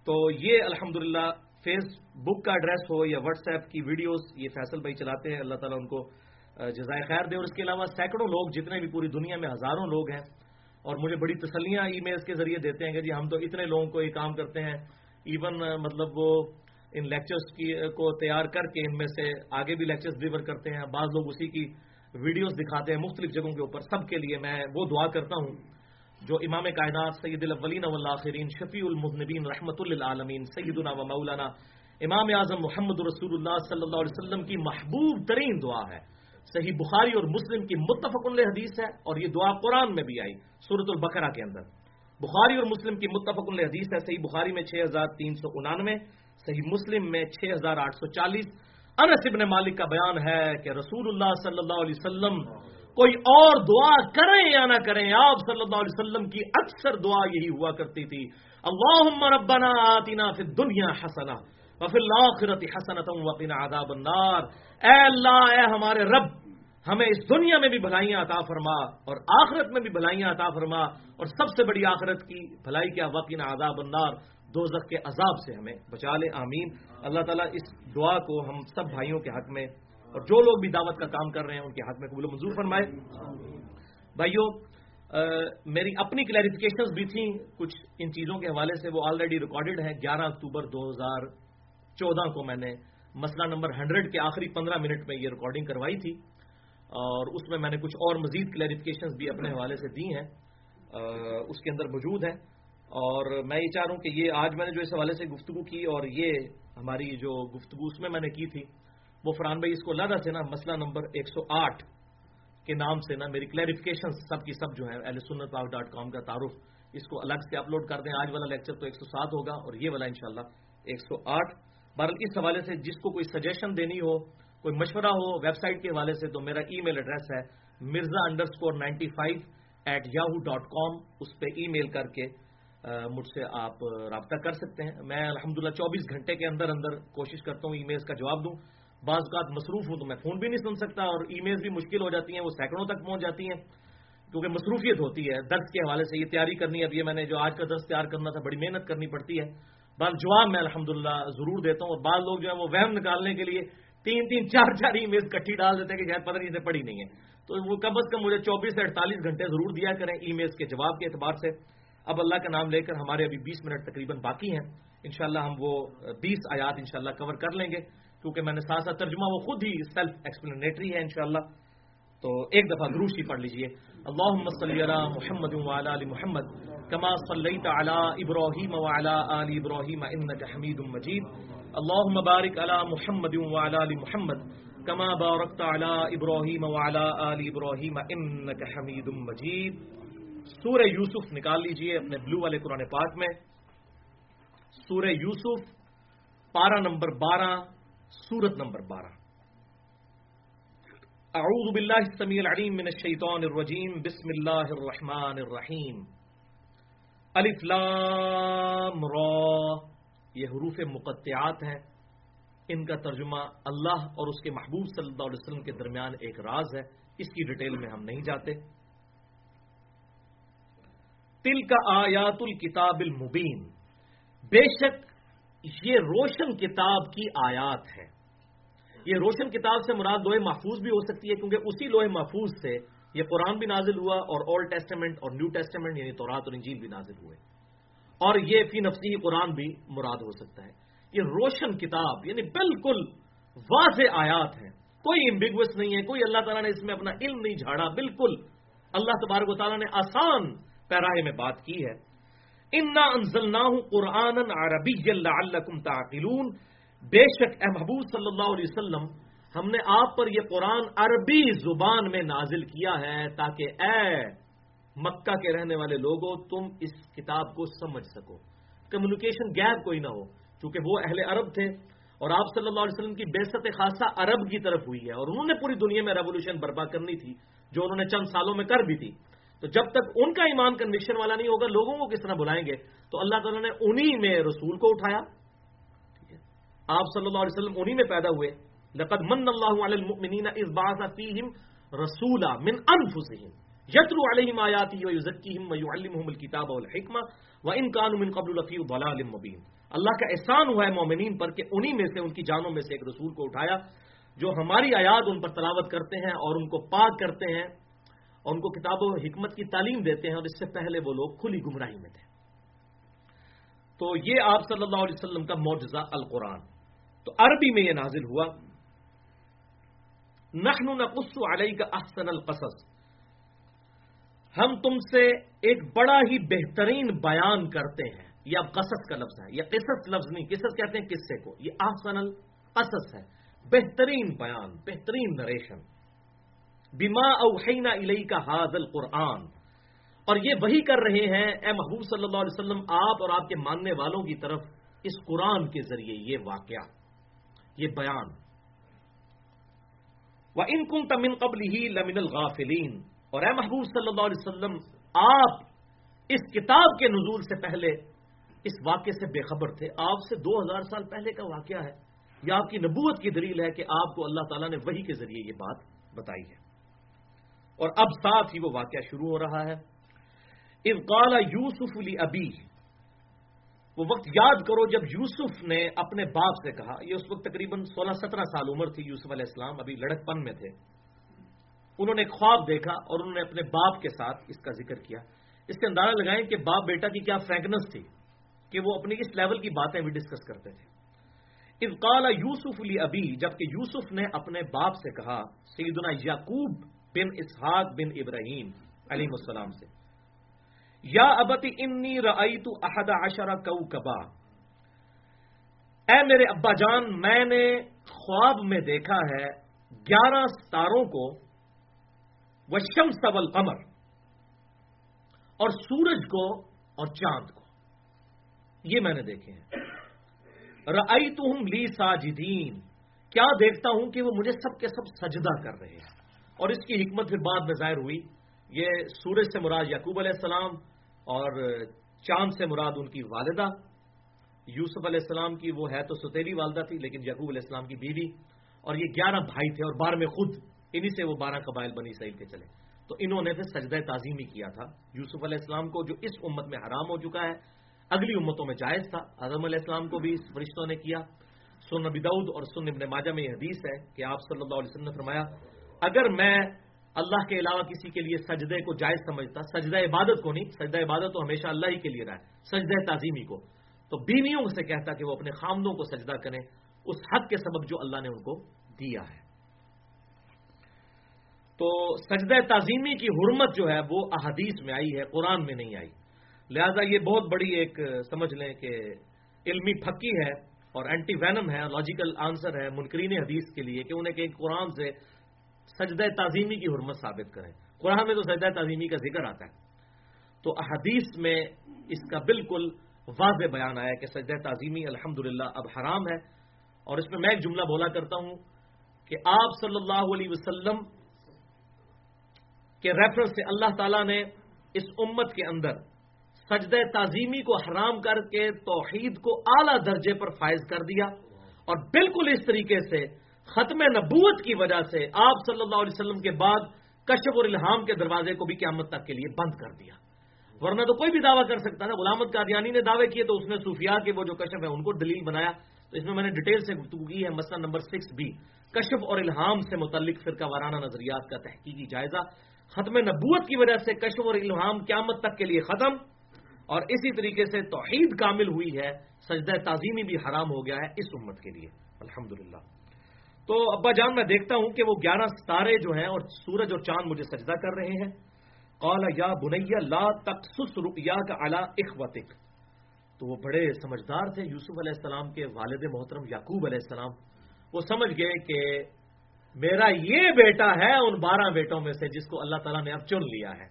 تو یہ الحمد فیس بک کا ایڈریس ہو یا واٹس ایپ کی ویڈیوز یہ فیصل بھائی چلاتے ہیں، اللہ تعالیٰ ان کو جزائے خیر دے۔ اور اس کے علاوہ سینکڑوں لوگ، جتنے بھی پوری دنیا میں ہزاروں لوگ ہیں، اور مجھے بڑی تسلیاں ای میلز کے ذریعے دیتے ہیں کہ جی ہم تو اتنے لوگوں کو یہ کام کرتے ہیں۔ ایون مطلب وہ ان لیکچرز کی کو تیار کر کے ان میں سے آگے بھی لیکچرز ڈلیور کرتے ہیں۔ بعض لوگ اسی کی ویڈیوز دکھاتے ہیں مختلف جگہوں کے اوپر۔ سب کے لیے میں وہ دعا کرتا ہوں جو امام کائنات سید الاولین والآخرین شفیع المذنبین رحمت للعالمین سیدنا و مولانا امام اعظم محمد رسول اللہ صلی اللہ علیہ وسلم کی محبوب ترین دعا ہے۔ صحیح بخاری اور مسلم کی متفق حدیث ہے اور یہ دعا قرآن میں بھی آئی صورت البقرہ کے اندر۔ بخاری اور مسلم کی متفق حدیث ہے، صحیح بخاری میں چھ ہزار تین سو انانوے، صحیح مسلم میں چھ ہزار آٹھ سو چالیس۔ انس ابن مالک کا بیان ہے کہ رسول اللہ صلی اللہ علیہ وسلم کوئی اور دعا کریں یا نہ کریں، آپ صلی اللہ علیہ وسلم کی اکثر دعا یہی ہوا کرتی تھی۔ اللہم ربنا آتنا فی الدنیا حسنہ وفی الاخرت حسنتا وقنا عذاب النار۔ اے اللہ، اے ہمارے رب، ہمیں اس دنیا میں بھی بھلائیاں عطا فرما اور آخرت میں بھی بھلائیاں عطا فرما اور سب سے بڑی آخرت کی بھلائی کیا وقین عذاب النار۔ دوزخ کے عذاب سے ہمیں بچا لے، آمین۔ اللہ تعالیٰ اس دعا کو ہم سب بھائیوں کے حق میں اور جو لوگ بھی دعوت کا کام کر رہے ہیں، ان کے حق میں قبول و منظور فرمائے۔ بھائیوں میری اپنی کلیریفیکیشنز بھی تھیں۔ کچھ ان چیزوں کے حوالے سے وہ آلریڈی ریکارڈڈ ہیں۔ گیارہ اکتوبر دو ہزار چودہ کو میں نے مسئلہ نمبر ہنڈریڈ کے آخری پندرہ منٹ میں یہ ریکارڈنگ کروائی تھی۔ اور اس میں میں نے کچھ اور مزید کلیریفیکیشنز بھی اپنے حوالے سے دی ہیں۔ اس کے اندر موجود ہیں۔ اور میں یہ چاہ رہا ہوں کہ یہ آج میں نے جو اس حوالے سے گفتگو کی اور یہ ہماری جو گفتگو اس میں میں نے کی تھی وہ فرحان بھائی، اس کو لادا سے نا مسئلہ نمبر ایک سو آٹھ کے نام سے نا، میری کلیریفیکیشن سب کی سب جو ہے ایل سنت پاک ڈاٹ کام کا تعارف اس کو الگ سے اپلوڈ کر دیں۔ آج والا لیکچر تو ایک سو سات ہوگا اور یہ والا انشاءاللہ ایک سو آٹھ۔ بہرحال اس حوالے سے جس کو کوئی سجیشن دینی ہو، کوئی مشورہ ہو ویب سائٹ کے حوالے سے، تو میرا ای میل ایڈریس ہے Mirza underscore ninety five at Yahoo dot com اس پہ ای میل کر کے مجھ سے آپ رابطہ کر سکتے ہیں۔ میں الحمدللہ چوبیس گھنٹے کے اندر اندر کوشش کرتا ہوں ای میلز کا جواب دوں۔ بعض اوقات مصروف ہوں تو میں فون بھی نہیں سن سکتا اور ای میلز بھی مشکل ہو جاتی ہیں، وہ سینکڑوں تک پہنچ جاتی ہیں۔ کیونکہ مصروفیت ہوتی ہے، درد کے حوالے سے یہ تیاری کرنی ہے۔ اب یہ میں نے جو آج کا درس تیار کرنا تھا، بڑی محنت کرنی پڑتی ہے۔ بعض جواب میں الحمدللہ ضرور دیتا ہوں اور بعض لوگ جو ہے وہ وہم نکالنے کے لیے تین تین چار چار ای میلز کٹھی ڈال دیتے ہیں کہ شاید پتہ نہیں سے پڑھی نہیں ہے۔ تو وہ کم از کم مجھے چوبیس سے اڑتالیس گھنٹے ضرور دیا کریں ای میلز کے جواب کے اعتبار سے۔ اب اللہ کا نام لے کر ہمارے ابھی بیس منٹ تقریباً باقی ہیں۔ انشاءاللہ ہم وہ بیس آیات انشاءاللہ کور کر لیں گے۔ کیونکہ میں نے ساتھ ساتھ ترجمہ، وہ خود ہی سیلف ایکسپلینیٹری ہے انشاءاللہ۔ تو ایک دفعہ ضرور سی پڑھ لیجیے۔ اللہم صلی علی محمد وعلا علی محمد، کما صلیت علی ابراہیم وعلا آل ابراہیم، انکا حمید مجید۔ اللہم بارک علی محمد وعلا علی محمد، کما بارکت علی ابراہیم وعلا آل ابراہیم، انکا حمید مجید۔ سورہ یوسف نکال لیجیے اپنے بلو والے قرآن پاک میں۔ سورہ یوسف، پارہ نمبر بارہ۔ سورت نمبر بارہ۔ اعوذ باللہ السمیع العلیم من الشیطان الرجیم، بسم اللہ الرحمن الرحیم۔ الف لام را، یہ حروف مقطعات ہیں۔ ان کا ترجمہ اللہ اور اس کے محبوب صلی اللہ علیہ وسلم کے درمیان ایک راز ہے۔ اس کی ڈیٹیل میں ہم نہیں جاتے۔ تل کا آیات الکتاب المبین۔ بے شک یہ روشن کتاب کی آیات ہے یہ روشن کتاب سے مراد لوہے محفوظ بھی ہو سکتی ہے کیونکہ اسی لوہے محفوظ سے یہ قرآن بھی نازل ہوا اور اولڈ ٹیسٹمنٹ اور نیو ٹیسٹمنٹ یعنی تورات اور انجیل بھی نازل ہوئے۔ اور یہ فی نفسی قرآن بھی مراد ہو سکتا ہے۔ یہ روشن کتاب یعنی بالکل واضح آیات ہے کوئی امبیگوس نہیں ہے، کوئی اللہ تعالیٰ نے اس میں اپنا علم نہیں جھاڑا، بالکل اللہ تبارک و تعالیٰ نے آسان پیراہ میں بات کی ہے۔ انا انزل قرآن عربی تعقلون۔ بے شک اے محبوب صلی اللہ علیہ وسلم، ہم نے آپ پر یہ قرآن عربی زبان میں نازل کیا ہے تاکہ اے مکہ کے رہنے والے لوگوں، تم اس کتاب کو سمجھ سکو۔ کمیونیکیشن گیپ کوئی نہ ہو، چونکہ وہ اہل عرب تھے۔ اور آپ صلی اللہ علیہ وسلم کی بےست خاصہ عرب کی طرف ہوئی ہے۔ اور انہوں نے پوری دنیا میں ریولیوشن برپا کرنی تھی، جو انہوں نے چند سالوں میں کر بھی تھی۔ تو جب تک ان کا ایمان کنوکشن والا نہیں ہوگا، لوگوں کو کس طرح بلائیں گے؟ تو اللہ تعالیٰ نے انہی میں رسول کو اٹھایا۔ آپ صلی اللہ علیہ وسلم انہی میں پیدا ہوئے۔ لقد من اللہ علی المؤمنین اذ بعث فیہم رسولا من انفسہم۔ یتلو علیہم آیاتی و یزکیہم و یعلمہم الکتاب والحکمہ۔ و ان کانوا من قبل لفی ضلال مبین۔ اللہ کا احسان ہوا ہے مومنین پر کہ انہی میں سے، ان کی جانوں میں سے ایک رسول کو اٹھایا، جو ہماری آیات ان پر تلاوت کرتے ہیں اور ان کو پاک کرتے ہیں۔ اور ان کو کتاب و حکمت کی تعلیم دیتے ہیں اور اس سے پہلے وہ لوگ کھلی گمراہی میں تھے۔ تو یہ آپ صلی اللہ علیہ وسلم کا معجزہ القرآن۔ تو عربی میں یہ نازل ہوا۔ نخن نقص علیہ کا احسن القصص۔ ہم تم سے ایک بڑا ہی بہترین بیان کرتے ہیں۔ یہ اب قصص کا لفظ ہے یہ قصص لفظ نہیں، قصص کہتے ہیں قصے کو۔ یہ احسن القصص ہے۔ بہترین بیان، بہترین نریشن۔ بیما اوحینا علیہ کا حاضل قرآن اور یہ وہی کر رہے ہیں، اے محبوب صلی اللہ علیہ وسلم، آپ اور آپ کے ماننے والوں کی طرف اس قرآن کے ذریعے یہ واقعہ، یہ بیان۔ وہ ان کن تمن قبل ہی لمن الغافلین اور اے محبوب صلی اللہ علیہ وسلم، آپ اس کتاب کے نزول سے پہلے، اس واقعے سے بے خبر تھے۔ آپ سے دو ہزار سال پہلے کا واقعہ ہے۔ یہ آپ کی نبوت کی دلیل ہے کہ آپ کو اللہ تعالیٰ نے وہی کے ذریعے یہ بات بتائی ہے۔ اور اب ساتھ ہی وہ واقعہ شروع ہو رہا ہے۔ افقال یوسف علی ابی، وہ وقت یاد کرو جب یوسف نے اپنے باپ سے کہا، یہ اس وقت تقریباً سولہ سترہ سال عمر تھی، یوسف علیہ السلام ابھی لڑک پن میں تھے۔ انہوں نے خواب دیکھا اور انہوں نے اپنے باپ کے ساتھ اس کا ذکر کیا۔ اس سے اندازہ لگائیں کہ باپ بیٹا کی کیا فرینکنس تھی، کہ وہ اپنی اس لیول کی باتیں بھی ڈسکس کرتے تھے۔ افقال یوسف علی ابی، جبکہ یوسف نے اپنے باپ سے کہا، سیدنا یعقوب بن اسحاق بن ابراہیم علیم السلام سے۔ یا ابتی انی رعیت احد عشر کو کبا اے میرے ابا جان، میں نے خواب میں دیکھا ہے گیارہ ستاروں کو وشم سبل قمر اور سورج کو اور چاند کو۔ یہ میں نے دیکھے ہیں۔ رئی ہوں لی ساجدین۔ کیا دیکھتا ہوں کہ وہ مجھے سب کے سب سجدہ کر رہے ہیں۔ اور اس کی حکمت پھر بعد میں ظاہر ہوئی۔ یہ سورج سے مراد یعقوب علیہ السلام اور چاند سے مراد ان کی والدہ۔ یوسف علیہ السلام کی وہ ہے تو ستیلی والدہ تھی، لیکن یعقوب علیہ السلام کی بیوی۔ اور یہ گیارہ بھائی تھے اور بارہ میں خود انہی سے وہ بارہ قبائل بنی سعید کے چلے۔ تو انہوں نے پھر سجدہ تعظیمی کیا تھا۔ یوسف علیہ السلام کو جو اس امت میں حرام ہو چکا ہے، اگلی امتوں میں جائز تھا۔ اعظم علیہ السلام کو بھی اس فرشتوں نے کیا۔ سن نبی دعود اور سن ابن ماجہ میں یہ حدیث ہے کہ آپ صلی اللہ علیہ وسلم نے فرمایا اگر میں اللہ کے علاوہ کسی کے لیے سجدے کو جائز سمجھتا، سجدہ عبادت کو نہیں، سجدہ عبادت تو ہمیشہ اللہ ہی کے لیے رہا ہے، سجدہ تعظیمی کو۔ تو بیویوں سے کہتا کہ وہ اپنے خامدوں کو سجدہ کریں، اس حق کے سبب جو اللہ نے ان کو دیا ہے۔ تو سجدہ تعظیمی کی حرمت جو ہے، وہ احادیث میں آئی ہے، قرآن میں نہیں آئی۔ لہذا یہ بہت بڑی ایک، سمجھ لیں کہ علمی پھکی ہے اور اینٹی وینم ہے لاجیکل آنسر ہے منکرین حدیث کے لیے کہ انہیں کہ قرآن سے سجدہ تعظیمی کی حرمت ثابت کریں۔ قرآن میں تو سجدہ تعظیمی کا ذکر آتا ہے۔ تو احادیث میں اس کا بالکل واضح بیان آیا کہ سجدہ تعظیمی الحمد اب حرام ہے۔ اور اس میں میں ایک جملہ بولا کرتا ہوں کہ آپ صلی اللہ علیہ وسلم کے ریفرنس سے اللہ تعالیٰ نے اس امت کے اندر سجدہ تعظیمی کو حرام کر کے توحید کو اعلی درجے پر فائز کر دیا۔ اور بالکل اس طریقے سے ختم نبوت کی وجہ سے آپ صلی اللہ علیہ وسلم کے بعد کشف اور الہام کے دروازے کو بھی قیامت تک کے لیے بند کر دیا۔ ورنہ تو کوئی بھی دعویٰ کر سکتا نا، غلامت قادیانی نے دعوے کیے تو اس نے صوفیاء کے وہ جو کشف ہے ان کو دلیل بنایا۔ تو اس میں میں نے ڈیٹیل سے گفتگو کی ہے، مسئلہ نمبر سکس بھی۔ کشف اور الہام سے متعلق فرقہ وارانہ نظریات کا تحقیقی جائزہ۔ ختم نبوت کی وجہ سے کشف اور الہام قیامت تک کے لیے ختم۔ اور اسی طریقے سے توحید کامل ہوئی ہے، سجدہ تعظیمی بھی حرام ہو گیا ہے اس امت کے لیے۔ الحمد تو ابا جان، میں دیکھتا ہوں کہ وہ گیارہ ستارے جو ہیں اور سورج اور چاند مجھے سجدہ کر رہے ہیں۔ قال، یا بنیا لا تقصص رؤیا کا اعلی اخوتک۔ تو وہ بڑے سمجھدار تھے، یوسف علیہ السلام کے والد محترم یعقوب علیہ السلام۔ وہ سمجھ گئے کہ میرا یہ بیٹا ہے ان بارہ بیٹوں میں سے جس کو اللہ تعالیٰ نے اب چن لیا ہے۔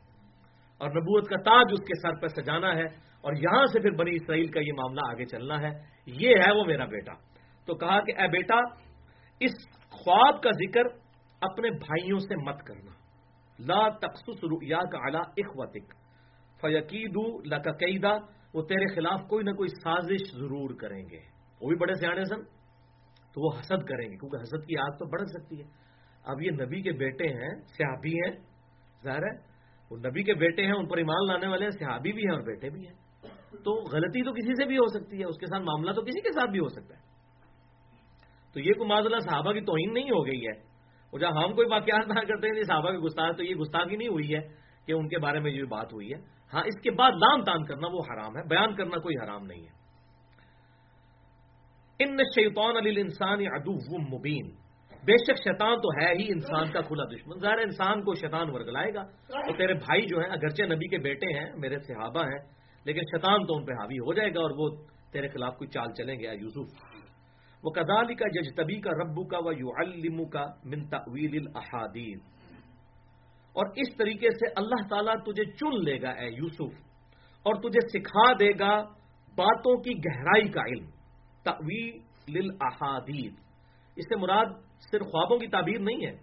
اور نبوت کا تاج اس کے سر پہ سجانا ہے اور یہاں سے پھر بنی اسرائیل کا یہ معاملہ آگے چلنا ہے۔ یہ ہے وہ میرا بیٹا۔ تو کہا کہ، اے بیٹا اس خواب کا ذکر اپنے بھائیوں سے مت کرنا۔ لا تخصص رؤیا کا اعلیٰ اخوتک فیقید لقیدہ وہ تیرے خلاف کوئی نہ کوئی سازش ضرور کریں گے۔ وہ بھی بڑے سیانے سن تو وہ حسد کریں گے، کیونکہ حسد کی آگ تو بڑھ سکتی ہے۔ اب یہ نبی کے بیٹے ہیں سیابی ہیں۔ ظاہر ہے، وہ نبی کے بیٹے ہیں، ان پر ایمان لانے والے ہیں صحابی بھی ہیں اور بیٹے بھی ہیں۔ تو غلطی تو کسی سے بھی ہو سکتی ہے، اس کے ساتھ معاملہ تو کسی کے ساتھ بھی ہو سکتا ہے۔ تو یہ کوئی اللہ صحابہ کی توہین نہیں ہو گئی ہے۔ وہ جب ہم کوئی واقعات نہ کرتے ہیں صحابہ کے گستاخ، تو یہ گستاخی نہیں ہوئی ہے کہ ان کے بارے میں یہ بات ہوئی ہے۔ ہاں اس کے بعد لام تان کرنا وہ حرام ہے، بیان کرنا کوئی حرام نہیں ہے۔ ان شیطان علی انسان ادو مبین۔ بے شک شیطان تو ہے ہی انسان کا کھلا دشمن۔ ظاہر انسان کو شیطان ورگلائے گا۔ تو تیرے بھائی جو ہیں، اگرچہ نبی کے بیٹے ہیں، میرے صحابہ ہیں، لیکن شیطان تو ان پہ حاوی ہو جائے گا اور وہ تیرے خلاف کوئی چال چلیں گے۔ یوسف وہ کدالی کا جج تبی کا ربو کا وہ یو الم کا من تاویل الحادیث اور اس طریقے سے اللہ تعالیٰ تجھے چن لے گا اے یوسف، اور تجھے سکھا دے گا باتوں کی گہرائی کا علم تاویل الاحادیث اس سے مراد صرف خوابوں کی تعبیر نہیں ہے،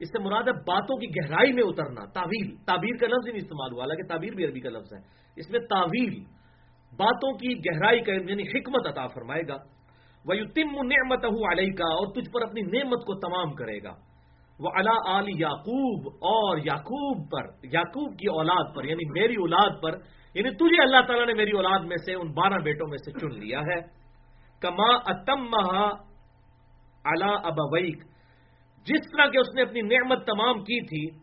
اس سے مراد ہے باتوں کی گہرائی میں اترنا تعویل تعبیر کا لفظ ہی نہیں استعمال ہوا کہ تعبیر بھی عربی کا لفظ ہے۔ اس میں تعویل باتوں کی گہرائی کا علم یعنی حکمت عطا فرمائے گا۔ وہ تم نعمت علیہ کا اور تجھ پر اپنی نعمت کو تمام کرے گا۔ وہ اللہ علی یعقوب اور یعقوب پر یعقوب کی اولاد پر یعنی میری اولاد پر یعنی تجھے اللہ تعالیٰ نے میری اولاد میں سے ان بارہ بیٹوں میں سے چن لیا ہے۔ کما اتم اللہ ابویک جس طرح کہ اس نے اپنی نعمت تمام کی تھی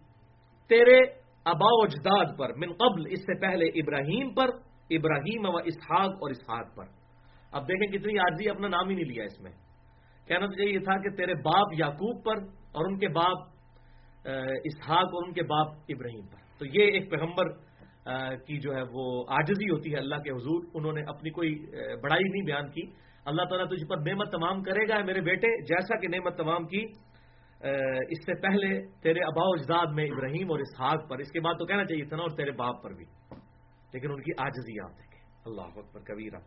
تیرے ابا و اجداد پر، من قبل اس سے پہلے ابراہیم پر، ابراہیم و اسحاق اور اسحاق پر۔ اب دیکھیں کتنی عارضی اپنا نام ہی نہیں لیا اس میں۔ کہنا تو یہ تھا کہ تیرے باپ یعقوب پر اور ان کے باپ اسحاق اور ان کے باپ ابراہیم پر۔ تو یہ ایک پیغمبر کی جو ہے وہ آجزی ہوتی ہے اللہ کے حضور۔ انہوں نے اپنی کوئی بڑائی نہیں بیان کی۔ اللہ تعالیٰ تجھ پر نعمت تمام کرے گا میرے بیٹے، جیسا کہ نعمت تمام کی اس سے پہلے تیرے ابا اجداد میں ابراہیم اور اسحاق پر۔ اس کے بعد تو کہنا چاہیے تھا نا اور تیرے باپ پر بھی۔ لیکن ان کی آجزی آپ دیکھیں اللہ اکبر، کبیرہ۔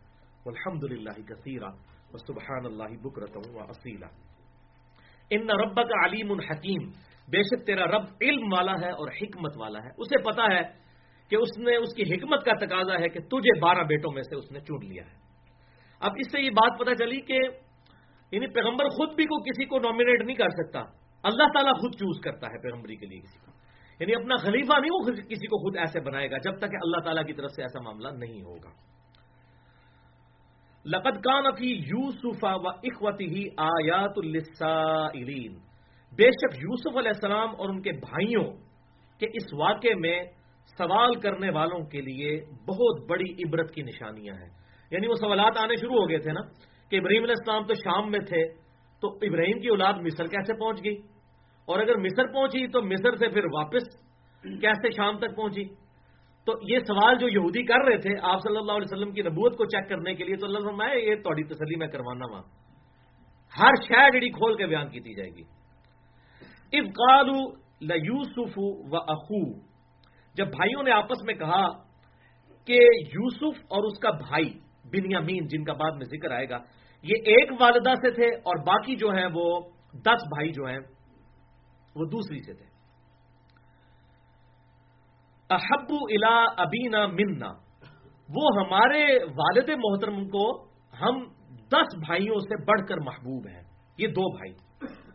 الحمد للہ کثیرہ سبحان اللہ بکرت اصیلا ان رب کا علیم الحکیم بے شک تیرا رب علم والا ہے اور حکمت والا ہے. اسے پتا ہے کہ اس نے اس کی حکمت کا تقاضا ہے کہ تجھے بارہ بیٹوں میں سے اس نے چن لیا ہے. اب اس سے یہ بات پتا چلی کہ یعنی پیغمبر خود بھی کو کسی کو نامنیٹ نہیں کر سکتا. اللہ تعالیٰ خود چوز کرتا ہے پیغمبری کے لیے کسی کو. یعنی اپنا خلیفہ نہیں وہ کسی کو خود ایسے بنائے گا جب تک کہ اللہ تعالیٰ کی طرف سے ایسا معاملہ نہیں ہوگا. لقد کان فی یوسف و اخوتی ہی آیات السائلین بے شک یوسف علیہ السلام اور ان کے بھائیوں کے اس واقعے میں سوال کرنے والوں کے لیے بہت بڑی عبرت کی نشانیاں ہیں۔ یعنی وہ سوالات آنے شروع ہو گئے تھے نا کہ ابراہیم علیہ السلام تو شام میں تھے تو ابراہیم کی اولاد مصر کیسے پہنچ گئی؟ اور اگر مصر پہنچی تو مصر سے پھر واپس کیسے شام تک پہنچی؟ تو یہ سوال جو یہودی کر رہے تھے آپ صلی اللہ علیہ وسلم کی نبوت کو چیک کرنے کے لیے، تو اللہ میں یہ تھوڑی تسلی میں کروانا وہاں ہر شہ جڑی کھول کے بیان کی جائے گی۔ افقال یوسف و اخو۔ جب بھائیوں نے آپس میں کہا کہ یوسف اور اس کا بھائی بنیامین، جن کا بعد میں ذکر آئے گا، یہ ایک والدہ سے تھے اور باقی جو ہیں وہ دس بھائی جو ہیں وہ دوسری سے تھے۔ احبو الا ابینا منا۔ وہ ہمارے والد محترم کو ہم دس بھائیوں سے بڑھ کر محبوب ہیں۔ یہ دو بھائی۔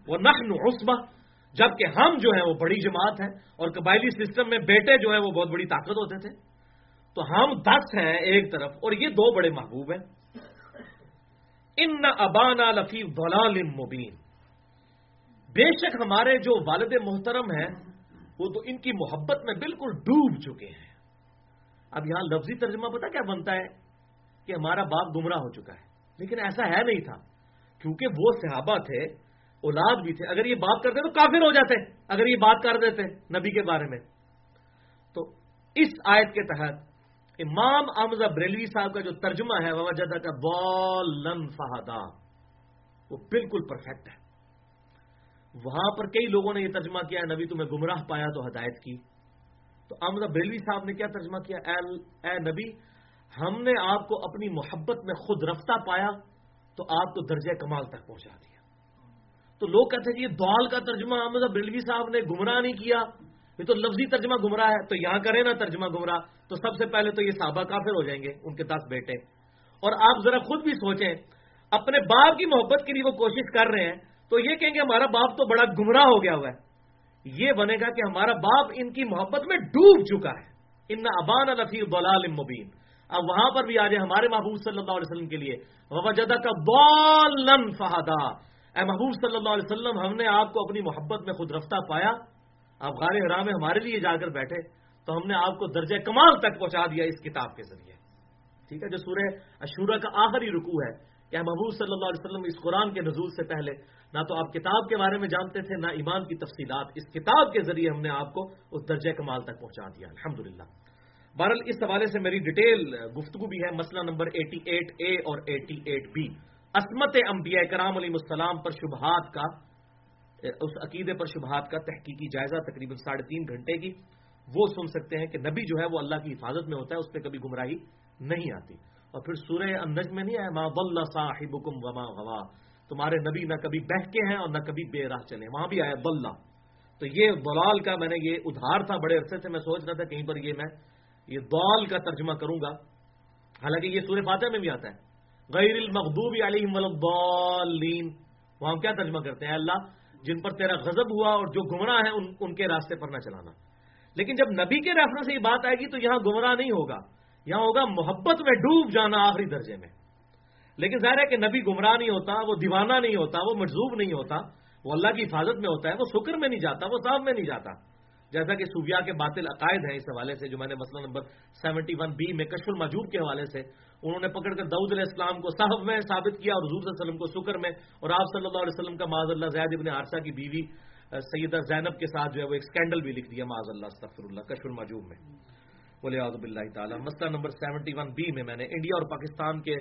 وہ نخن عصبہ، جبکہ ہم جو ہیں وہ بڑی جماعت ہیں اور قبائلی سسٹم میں بیٹے جو ہیں وہ بہت بڑی طاقت ہوتے تھے۔ تو ہم دس ہیں ایک طرف اور یہ دو بڑے محبوب ہیں۔ ان نہ ابانا لفیف دلال مبین۔ بے شک ہمارے جو والد محترم ہیں وہ تو ان کی محبت میں بالکل ڈوب چکے ہیں۔ اب یہاں لفظی ترجمہ پتا کیا بنتا ہے کہ ہمارا باپ گمراہ ہو چکا ہے۔ لیکن ایسا ہے نہیں تھا۔ کیونکہ وہ صحابہ تھے، اولاد بھی تھے۔ اگر یہ بات کرتے تو کافر ہو جاتے۔ اگر یہ بات کر دیتے نبی کے بارے میں۔ تو اس آیت کے تحت امام احمد بریلوی صاحب کا جو ترجمہ ہے وجدہ کا بولن فہدا وہ بالکل پرفیکٹ ہے۔ وہاں پر کئی لوگوں نے یہ ترجمہ کیا، نبی تمہیں گمراہ پایا تو ہدایت کی۔ تو احمد بریلوی صاحب نے کیا ترجمہ کیا؟ اے اے نبی، ہم نے آپ کو اپنی محبت میں خود رفتہ پایا تو آپ کو درجہ کمال تک پہنچا دیا۔ تو لوگ کہتے ہیں کہ یہ دعال کا ترجمہ احمد بریلوی صاحب نے گمراہ نہیں کیا، یہ تو لفظی ترجمہ گمراہ ہے، تو یہاں کرے نا ترجمہ گمراہ۔ تو سب سے پہلے تو یہ صحابہ کافر ہو جائیں گے، ان کے دس بیٹے۔ اور آپ ذرا خود بھی سوچیں، اپنے باپ کی محبت کے لیے وہ کوشش کر رہے ہیں۔ تو یہ کہیں گے ہمارا باپ تو بڑا گمراہ ہو گیا ہوا ہے۔ یہ بنے گا کہ ہمارا باپ ان کی محبت میں ڈوب چکا ہے۔ ان ابان الفی بلال مبین۔ اب وہاں پر بھی آ جائے ہمارے محبوب صلی اللہ علیہ وسلم کے لیے وجدہ کا بالن فہدا۔ اے محبوب صلی اللہ علیہ وسلم، ہم نے آپ کو اپنی محبت میں خود رفتہ پایا۔ آپ غار حرام میں ہمارے لیے جا کر بیٹھے تو ہم نے آپ کو درجہ کمال تک پہنچا دیا اس کتاب کے ذریعے۔ ٹھیک ہے، جو سورہ اشورہ کا آخری رکوع ہے۔ کہ محبوب صلی اللہ علیہ وسلم اس قرآن کے نزول سے پہلے نہ تو آپ کتاب کے بارے میں جانتے تھے، نہ ایمان کی تفصیلات اس کتاب کے ذریعے ہم نے آپ کو اس درجہ کمال تک پہنچا دیا۔ الحمد للہ بہرحال اس حوالے سے میری ڈیٹیل گفتگو بھی ہے، مسئلہ نمبر ایٹی ایٹ اے اور ایٹی ایٹ بی عصمت انبیاء کرام علیہ السلام پر شبہات کا، اس عقیدے پر شبہات کا تحقیقی جائزہ تقریباً ساڑھے تین گھنٹے کی۔ وہ سن سکتے ہیں کہ نبی جو ہے وہ اللہ کی حفاظت میں ہوتا ہے، اس پہ کبھی گمراہی نہیں آتی۔ اور پھر سورہ النجم میں نہیں آیا، ما ضل صاحبکم وما غوا۔ تمہارے نبی نہ کبھی بہ کے ہیں اور نہ کبھی بے راہ چلے وہاں بھی آیا، ضل۔ تو یہ دلال کا میں نے یہ ادھار تھا بڑے عرصے سے، میں سوچ رہا تھا کہیں پر یہ میں یہ دال کا ترجمہ کروں گا۔ حالانکہ یہ سورہ فاتح میں بھی آتا ہے۔ غیر المغضوب علیہم ولین وہاں ہم کیا ترجمہ کرتے ہیں؟ اللہ، جن پر تیرا غضب ہوا اور جو گمراہ ہیں، ان ان کے راستے پر نہ چلانا۔ لیکن جب نبی کے ریفرنس سے یہ بات آئے گی تو یہاں گمراہ نہیں ہوگا۔ یہاں ہوگا محبت میں ڈوب جانا آخری درجے میں۔ لیکن ظاہر ہے کہ نبی گمراہ نہیں ہوتا، وہ دیوانہ نہیں ہوتا، وہ مجزوب نہیں ہوتا، وہ اللہ کی حفاظت میں ہوتا ہے، وہ شکر میں نہیں جاتا، وہ صاحب میں نہیں جاتا۔ جیسا کہ صوبیا کے باطل عقائد ہیں اس حوالے سے، جو میں نے مسئلہ نمبر سیونٹی ون بی میں کشف المجوب کے حوالے سے، انہوں نے پکڑ کر دعود علیہ السلام کو صاحب میں ثابت کیا اور حضور صلی اللہ علیہ وسلم کو شکر میں اور آپ صلی اللہ علیہ وسلم کا معذ اللہ زید ابن عارثہ کی بیوی، سیدہ زینب کے ساتھ جو ہے وہ ایک اسکینڈل بھی لکھ دیا معذ اللہ استفر اللہ، کشف المجوب میں۔ بولے اللہ تعالیٰ. مسئلہ نمبر سیونٹی ون بی میں میں نے انڈیا اور پاکستان کے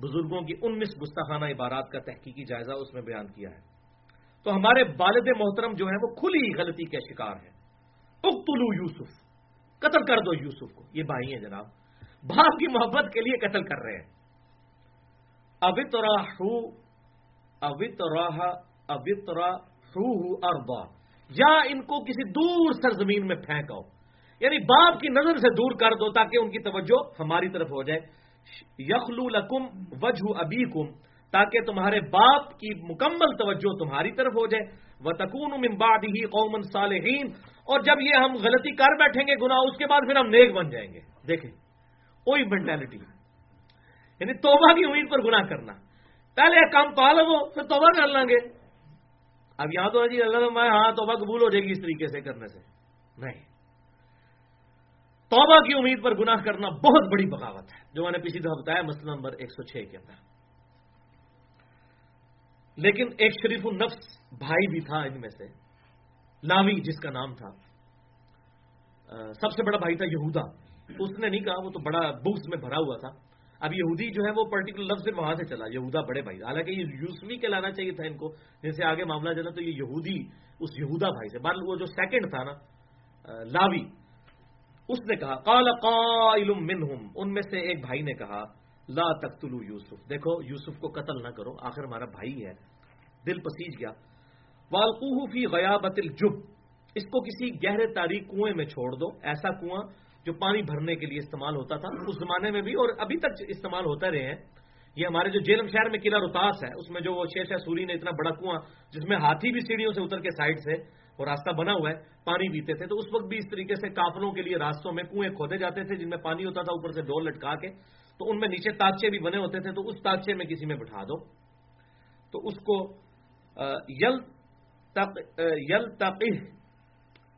بزرگوں کی انیس گستاخانہ عبارات کا تحقیقی جائزہ اس میں بیان کیا ہے. تو ہمارے والد محترم جو ہیں وہ کھلی غلطی کے شکار ہیں. اقتلو یوسف. قتل کر دو یوسف کو. یہ بھائی ہیں جناب. باپ کی محبت کے لیے قتل کر رہے ہیں. ابت راہ ابت راہ ابت اربا یا ان کو کسی دور سرزمین میں پھینکو یعنی باپ کی نظر سے دور کر دو تاکہ ان کی توجہ ہماری طرف ہو جائے۔ یخلو لکم وجہ ابی تاکہ تمہارے باپ کی مکمل توجہ تمہاری طرف ہو جائے۔ وہ تکون امباد ہی قومن صالحین اور جب یہ ہم غلطی کر بیٹھیں گے گنا اس کے بعد پھر ہم نیک بن جائیں گے۔ دیکھیں کوئی مینٹلٹی یعنی توبہ کی امید پر گناہ کرنا۔ پہلے کام پالو وہ، پھر توبہ کر لیں گے۔ اب یہاں تو جی اللہ ہاں توبہ قبول ہو جائے گی اس طریقے سے، کرنے سے۔ نہیں۔ توبہ کی امید پر گناہ کرنا بہت بڑی بغاوت ہے۔ جو میں نے پچھلی دفعہ بتایا، مسئلہ نمبر ایک سو چھ کے اندر۔ لیکن ایک شریف النفس بھائی بھی تھا ان میں سے، لاوی جس کا نام تھا۔ سب سے بڑا بھائی تھا یہودا۔ اس نے نہیں کہا، وہ تو بڑا بکس میں بھرا ہوا تھا۔ اب یہودی جو ہے، وہ پرٹیکولر لفظ سے وہاں سے چلا۔ یہودا بڑے بھائی حالانکہ یہ یوسفی کے لانا چاہیے تھا ان کو۔ جن سے آگے معاملہ چلا، تو یہ یہودی، اس یہودا بھائی سے۔ بال وہ جو سیکنڈ تھا نا لاوی۔ اس نے کہا کال قائل منہم۔ ان میں سے ایک بھائی نے کہا، لا تقتلو یوسف۔ دیکھو، یوسف کو قتل نہ کرو، آخر ہمارا بھائی ہے۔ دل پسیج گیا۔ والقوہ فی غیابت الجب۔ اس کو کسی گہرے تاریخ کنویں میں چھوڑ دو۔ ایسا کنواں جو پانی بھرنے کے لیے استعمال ہوتا تھا، اس زمانے میں بھی اور ابھی تک استعمال ہوتا رہے ہیں۔ یہ ہمارے جو جیلم شہر میں قلعہ روتاس ہے، اس میں جو وہ شیر شاہ سوری نے اتنا بڑا کنواں، جس میں ہاتھی بھی سیڑھیوں سے اتر کے سائڈ سے اور راستہ بنا ہوا ہے، پانی پیتے تھے۔ تو اس وقت بھی اس طریقے سے کافلوں کے لیے راستوں میں کنویں کھودے جاتے تھے، جن میں پانی ہوتا تھا، اوپر سے ڈور لٹکا کے۔ تو ان میں نیچے تاچے بھی بنے ہوتے تھے۔ تو اس تاچے میں کسی میں بٹھا دو۔ تو اس کو یل یل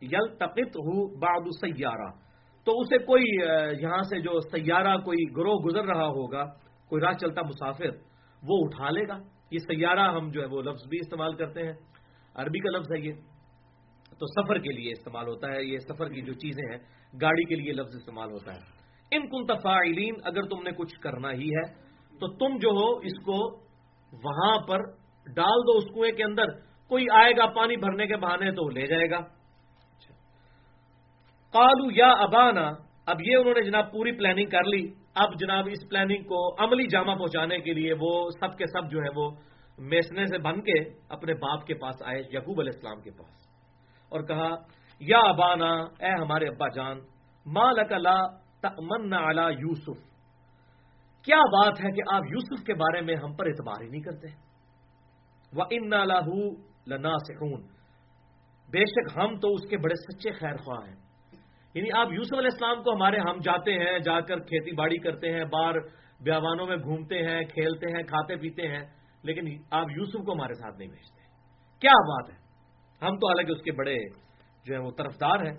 یل تقت ہو باد سیارہ۔ تو اسے کوئی یہاں سے جو سیارہ، کوئی گروہ گزر رہا ہوگا، کوئی راہ چلتا مسافر، وہ اٹھا لے گا۔ یہ سیارہ ہم جو ہے، وہ لفظ بھی استعمال کرتے ہیں۔ عربی کا لفظ ہے یہ۔ تو سفر کے لیے استعمال ہوتا ہے، یہ سفر کی جو چیزیں ہیں، گاڑی کے لیے لفظ استعمال ہوتا ہے۔ ان کن تفاعلین اگر تم نے کچھ کرنا ہی ہے، تو تم جو ہو، اس کو وہاں پر ڈال دو اس کنویں کے اندر۔ کوئی آئے گا پانی بھرنے کے بہانے تو لے جائے گا۔ کالو یا ابانا، اب یہ انہوں نے جناب پوری پلاننگ کر لی۔ اب جناب اس پلاننگ کو عملی جامع پہنچانے کے لیے وہ سب کے سب جو ہے وہ میسنے سے بن کے اپنے باپ کے پاس آئے یقوب علیہ السلام کے پاس۔ اور کہا، یا ابانا، اے ہمارے ابا جان مال لا تمنا اعلی یوسف? کیا بات ہے کہ آپ یوسف کے بارے میں ہم پر اعتبار ہی نہیں کرتے؟ وہ ان لاہ لنا سکون بے شک ہم تو اس کے بڑے سچے خیر خواہ ہیں۔ یعنی آپ یوسف علیہ السلام کو ہمارے ہم جاتے ہیں، جا کر کھیتی باڑی کرتے ہیں بار بیاوانوں میں گھومتے ہیں، کھیلتے ہیں، کھاتے پیتے ہیں، لیکن آپ یوسف کو ہمارے ساتھ نہیں بھیجتے کیا بات ہے؟ ہم تو حالانکہ اس کے بڑے جو ہے وہ طرفدار ہیں۔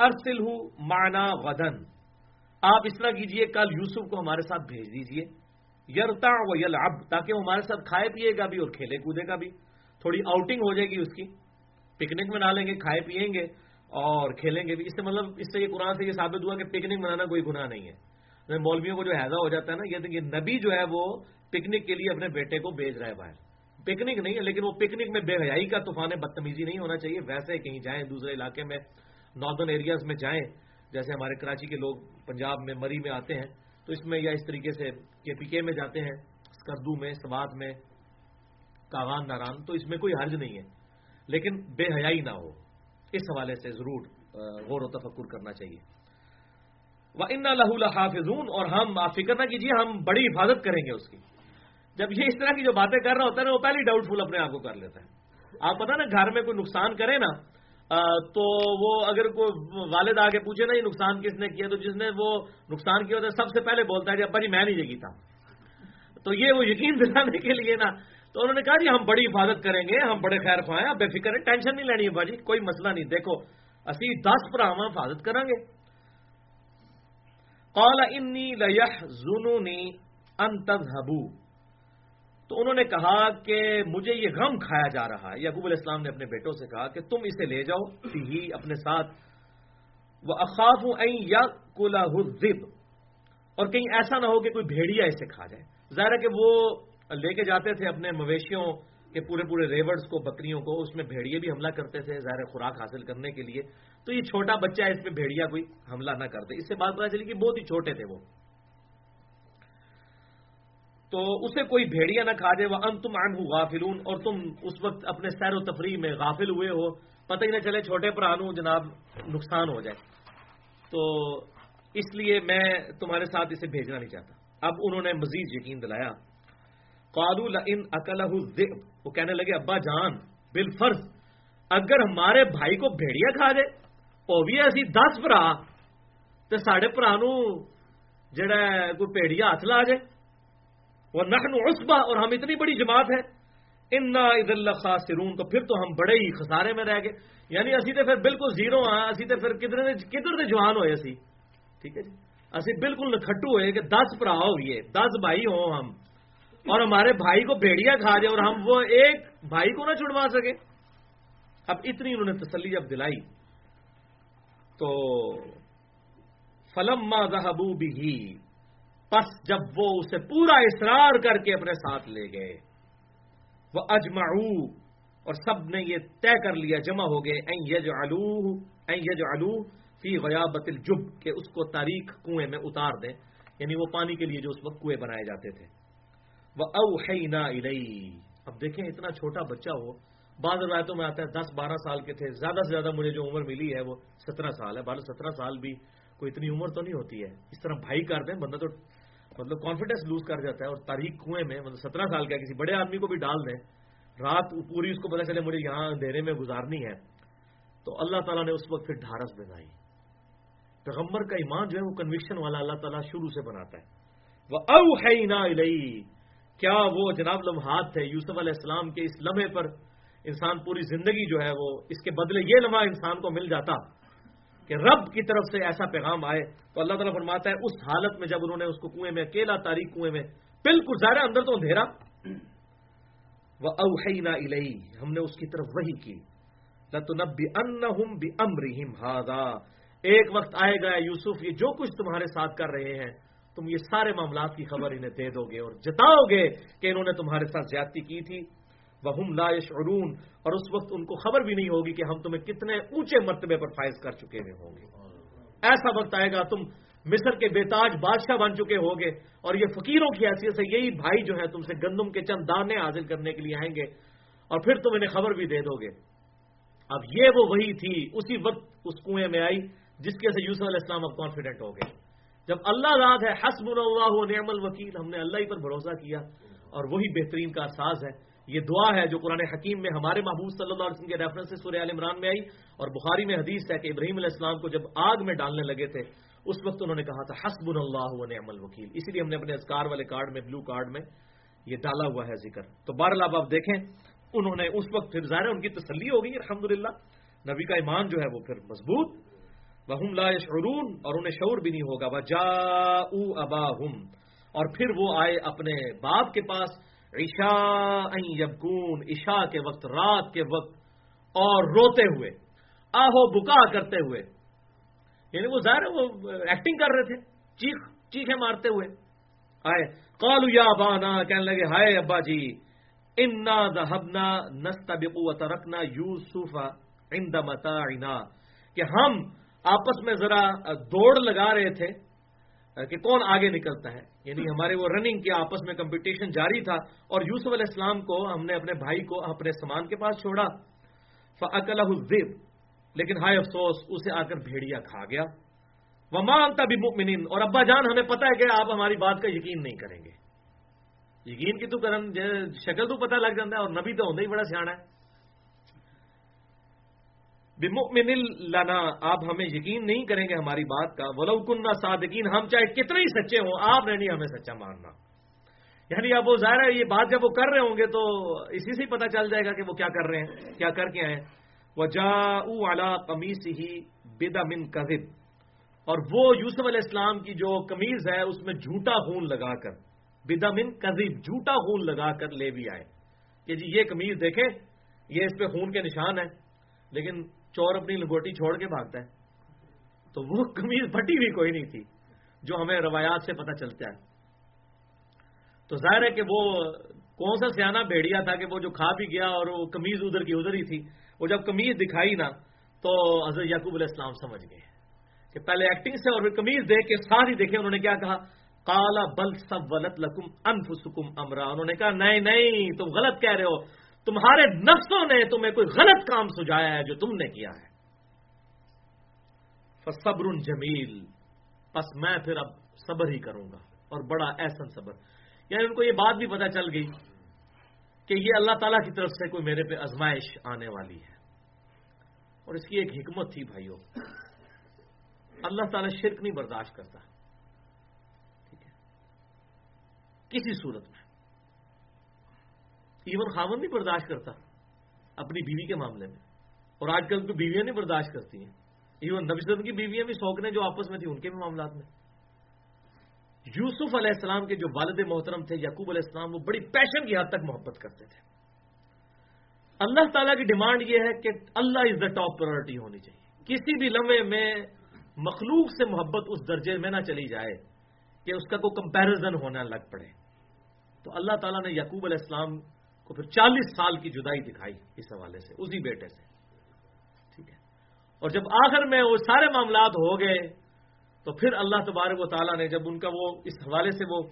ارسل ہوں مانا ودن آپ اس طرح کیجیے، کل یوسف کو ہمارے ساتھ بھیج دیجیے۔ یرتا و یل تاکہ وہ ہمارے ساتھ کھائے پیے گا بھی اور کھیلے کودے گا بھی۔ تھوڑی آؤٹنگ ہو جائے گی اس کی۔ پکنک منا لیں گے، کھائے پیئیں گے اور کھیلیں گے بھی۔ اس سے مطلب اس سے یہ قرآن سے یہ ثابت ہوا کہ پکنک منانا کوئی گناہ نہیں ہے۔ مولویوں کو جو حیضہ ہو جاتا ہے نا، یہ نبی جو ہے وہ پکنک کے لیے اپنے بیٹے کو بھیج رہا ہے باہر۔ پکنک نہیں ہے، لیکن وہ پکنک میں بے حیائی کا طوفان بدتمیزی نہیں ہونا چاہیے، ویسے کہیں جائیں دوسرے علاقے میں ناردرن ایریاز میں جائیں، جیسے ہمارے کراچی کے لوگ پنجاب میں، مری میں آتے ہیں، تو اس میں یا اس طریقے سے کے پی کے میں جاتے ہیں اسکردو میں سوات میں کاغان ناران، تو اس میں کوئی حرج نہیں ہے۔ لیکن بے حیائی نہ ہو، اس حوالے سے ضرور غور و تفکر کرنا چاہیے۔ وہ ان لہ حافظون اور ہم، آپ فکر نہ کیجیے ہم بڑی حفاظت کریں گے اس کی۔ جب یہ اس طرح کی جو باتیں کر رہا ہوتا ہے نا، وہ پہلے ڈاؤٹ فل اپنے آپ کو کر لیتا ہے۔ آپ پتا نا، گھر میں کوئی نقصان کرے نا تو وہ اگر کوئی والد آگے پوچھے نا، یہ نقصان کس نے کیا، تو جس نے وہ نقصان کیا ہوتا ہے، سب سے پہلے بولتا ہے کہ ابا جی میں نہیں یہ تھا تو یہ وہ یقین دلانے کے لیے نا، تو انہوں نے کہا جی ہم بڑی حفاظت کریں گے، ہم بڑے خیر خواہ ہیں بے فکر ہے ٹینشن نہیں لینی ہے باجی کوئی مسئلہ نہیں۔ دیکھو، اسی دس پر حفاظت کریں گے۔ قال انی لنی انتظبو تو انہوں نے کہا کہ مجھے یہ غم کھایا جا رہا ہے۔ یعقوب علیہ السلام نے اپنے بیٹوں سے کہا کہ تم اسے لے جاؤ ہی اپنے ساتھ۔ وہ اخاف ہوں یا کولا اور کہیں ایسا نہ ہو کہ کوئی بھیڑیا اسے کھا جائے۔ ظاہر ہے کہ وہ لے کے جاتے تھے اپنے مویشیوں کے پورے پورے ریورڈز کو، بکریوں کو، اس میں بھیڑیے بھی حملہ کرتے تھے ظاہر خوراک حاصل کرنے کے لیے۔ تو یہ چھوٹا بچہ ہے، اس پہ بھیڑیا کوئی حملہ نہ کرتے۔ اس سے بات پتا چلی کہ بہت ہی چھوٹے تھے وہ۔ تو اسے کوئی بھیڑیا نہ کھا دے وہ ان تم ان غافلون، اور تم اس وقت اپنے سیر و تفریح میں غافل ہوئے ہو۔ پتہ ہی نہ چلے چھوٹے پر آنوں جناب نقصان ہو جائے۔ تو اس لیے میں تمہارے ساتھ اسے بھیجنا نہیں چاہتا۔ اب انہوں نے مزید یقین دلایا۔ قالو ان اکل وہ کہنے لگے، ابا جان بال فرض اگر ہمارے بھائی کو بھیڑیا کھا دے وہ بھی ایسی دس برا تو سڈے پرا جڑا کوئی پیڑیا ہاتھ لا جائے وہ نخن عصبہ اور ہم اتنی بڑی جماعت ہے ان عید اللہ خاصرون تو پھر تو ہم بڑے ہی خسارے میں رہ گئے۔ یعنی اسی تو پھر بالکل زیرو ہاں اسی تو پھر کدھر کدھر سے جوان ہوئے اسی؟ ٹھیک ہے جی؟ اسی بالکل نکھٹو ہوئے کہ دس برا ہوئیے، دس بھائی ہوں ہم۔ اور ہمارے بھائی کو بھیڑیا کھا جائے اور ہم وہ ایک بھائی کو نہ چھڑوا سکے اب اتنی انہوں نے تسلی جب دلائی۔ تو فلم ماں بھی پس جب وہ اسے پورا اصرار کر کے اپنے ساتھ لے گئے، وہ اجمعو، اور سب نے یہ طے کر لیا، جمع ہو گئے، این یج الو این یج الو فی غیابت الجب کہ اس کو تاریخ کنویں میں اتار دیں یعنی وہ پانی کے لیے جو اس وقت کنویں بنائے جاتے تھے۔ وہ اوحینا الی اب دیکھیں، اتنا چھوٹا بچہ ہو بعض روایتوں میں آتا ہے، دس بارہ سال کے تھے، زیادہ سے زیادہ مجھے جو عمر ملی ہے وہ سترہ سال ہے۔ بارہ سترہ سال بھی کوئی اتنی عمر تو نہیں ہوتی ہے۔ اس طرح بھائی کر دیں، بندہ تو مطلب کانفیڈینس لوز کر جاتا ہے اور تاریخ کنویں میں مطلب سترہ سال کا کسی بڑے آدمی کو بھی ڈال دیں، رات پوری اس کو پتا چلے مجھے یہاں اندھیرے میں گزارنی ہے۔ تو اللہ تعالیٰ نے اس وقت پھر ڈھارس بنائی۔ پیغمبر کا ایمان جو ہے وہ کنوکشن والا اللہ تعالیٰ شروع سے بناتا ہے۔ وہ او ہے نا کیا وہ جناب لمحات تھے، یوسف علیہ السلام کے اس لمحے پر انسان پوری زندگی جو ہے وہ، اس کے بدلے یہ لمحہ انسان کو مل جاتا۔ کہ رب کی طرف سے ایسا پیغام آئے تو اللہ تعالیٰ فرماتا ہے، اس حالت میں جب انہوں نے اس کو کنویں میں، اکیلا تاریخ کنویں میں، بالکل ظاہر اندر تو اندھیرا۔ وہ اوہینا الہی ہم نے اس کی طرف وہی کی۔ لتنبی انہم بی امرہم ہادا ایک وقت آئے گا یوسف، یہ جو کچھ تمہارے ساتھ کر رہے ہیں، تم یہ سارے معاملات کی خبر انہیں دے دو گے اور جتاؤ گے کہ انہوں نے تمہارے ساتھ زیادتی کی تھی۔ وہ لا یشعرون اور اس وقت ان کو خبر بھی نہیں ہوگی کہ ہم تمہیں کتنے اونچے مرتبے پر فائز کر چکے ہوئے ہوں گے۔ ایسا وقت آئے گا، تم مصر کے بیتاج بادشاہ بن چکے ہوگے۔ اور یہ فقیروں کی حیثیت سے یہی بھائی جو ہے تم سے گندم کے چند دانے حاصل کرنے کے لیے آئیں گے۔ اور پھر تم انہیں خبر بھی دے دو گے۔ اب یہ وہ وہی تھی، اسی وقت اس کنویں میں آئی جس کی وجہ سے یوسف علیہ السلام اب کانفیڈنٹ ہو گئے۔ جب اللہ رات ہے حسب اللہ نعم الوکیل، ہم نے اللہ ہی پر بھروسہ کیا۔ اور وہی بہترین کا ساز ہے۔ یہ دعا ہے جو قرآن حکیم میں ہمارے محبوب صلی اللہ علیہ وسلم کے ریفرنس سے سورہ عمران میں آئی اور بخاری میں حدیث ہے کہ ابراہیم علیہ السلام کو جب آگ میں ڈالنے لگے تھے، اس وقت انہوں نے کہا تھا حسب اللہ و نعم الوکیل۔ اسی لیے ہم نے اپنے اسکار والے کارڈ میں بلو کارڈ میں یہ ڈالا ہوا ہے ذکر۔ تو بہرحال اب آپ دیکھیں، انہوں نے اس وقت پھر ظاہر ان کی تسلی ہو گئی الحمد نبی کا ایمان جو ہے وہ پھر مضبوط۔ وہ لا شعرون اور انہیں شعور بھی نہیں ہوگا۔ وہ جا ابا اور پھر وہ آئے اپنے باپ کے پاس۔ عشاء یبکون، عشاء کے وقت، رات کے وقت، اور روتے ہوئے، آہو بکا کرتے ہوئے۔ یعنی وہ ظاہر وہ ایکٹنگ کر رہے تھے، چیخ، چیخیں مارتے ہوئے۔ آئے کالو یا بانا کہنے لگے، ہائے ابا جی انا دہبنا نستبقو ترکنا یوسف عند متاعنا۔ کہ ہم آپس میں ذرا دوڑ لگا رہے تھے کہ کون آگے نکلتا ہے۔ یعنی ہمارے وہ رننگ کے آپس میں کمپٹیشن جاری تھا اور یوسف علیہ السلام کو ہم نے اپنے بھائی کو اپنے سامان کے پاس چھوڑا۔ فعقل الزیب لیکن ہائے افسوس، اسے آ کر بھیڑیا کھا گیا۔ وہ مانگتا بھی مکمن اور ابا جان، ہمیں پتا ہے کہ آپ ہماری بات کا یقین نہیں کریں گے۔ یقین کی تو کرن، شکل تو پتہ لگ جاتا ہے اور نبی تو ہوتا ہی بڑا سیاح ہے۔ بمؤمن لنا، آپ ہمیں یقین نہیں کریں گے ہماری بات کا۔ ولو کننا صادقین ہم چاہے کتنے ہی سچے ہوں، آپ نے نہیں ہمیں سچا ماننا۔ یعنی اب وہ ظاہر ہے، یہ بات جب وہ کر رہے ہوں گے تو اسی سے پتا چل جائے گا کہ وہ کیا کر رہے ہیں، کیا کر کے آئے وہ جا اعلی قمیص ہی بدا من کذب اور وہ یوسف علیہ السلام کی جو قمیض ہے، اس میں جھوٹا خون لگا کر بدا من کذب جھوٹا خون لگا کر لے بھی آئے۔ کہ جی یہ قمیض دیکھیں، یہ اس پہ خون کے نشان ہے لیکن چور اپنی لگوٹی چھوڑ کے بھاگتا ہے۔ تو وہ کمیز پھٹی ہوئی کوئی نہیں تھی جو ہمیں روایات سے پتہ چلتا ہے۔ تو ظاہر ہے کہ وہ کون سا سیاح بھیڑیا تھا کہ وہ جو کھا بھی گیا اور وہ کمیز ادھر کی ادھر ہی تھی۔ وہ جب کمیز دکھائی نا تو حضرت یعقوب علیہ السلام سمجھ گئے کہ پہلے ایکٹنگ سے اور پھر کمیز دیکھ کے ساتھ ہی دیکھے انہوں نے کیا کہا؟ کالا بل سب ولت لکم انفسکم امرا انہوں نے کہا، نہیں نہیں، تم غلط کہہ رہے ہو۔ تمہارے نفسوں نے تمہیں کوئی غلط کام سجایا ہے جو تم نے کیا ہے۔ صبر جمیل بس میں پھر اب صبر ہی کروں گا، اور بڑا ایسا صبر۔ یعنی ان کو یہ بات بھی پتا چل گئی کہ یہ اللہ تعالی کی طرف سے کوئی میرے پہ ازمائش آنے والی ہے۔ اور اس کی ایک حکمت تھی بھائیوں اللہ تعالیٰ شرک نہیں برداشت کرتا۔ ٹھیک ہے؟ کسی صورت میں۔ ایون خاون نہیں برداشت کرتا اپنی بیوی کے معاملے میں۔ اور آج کل تو بیویاں نہیں برداشت کرتی ہیں۔ ایون نبی کی بیویاں بھی سوکنے جو آپس میں تھی، ان کے بھی معاملات میں۔ یوسف علیہ السلام کے جو والد محترم تھے، یعقوب علیہ السلام، وہ بڑی پیشن کی حد تک محبت کرتے تھے۔ اللہ تعالیٰ کی ڈیمانڈ یہ ہے کہ اللہ از دا ٹاپ پرائرٹی ہونی چاہیے۔ کسی بھی لمحے میں مخلوق سے محبت اس درجے میں نہ چلی جائے کہ اس کا کوئی کمپیرزن ہونا لگ پڑے۔ تو اللہ تعالیٰ نے یعقوب علیہ السلام کو پھر چالیس سال کی جدائی دکھائی اس حوالے سے، اسی بیٹے سے۔ ٹھیک ہے۔ اور جب آخر میں وہ سارے معاملات ہو گئے، تو پھر اللہ تبارک و تعالیٰ نے جب ان کا وہ، اس حوالے سے وہ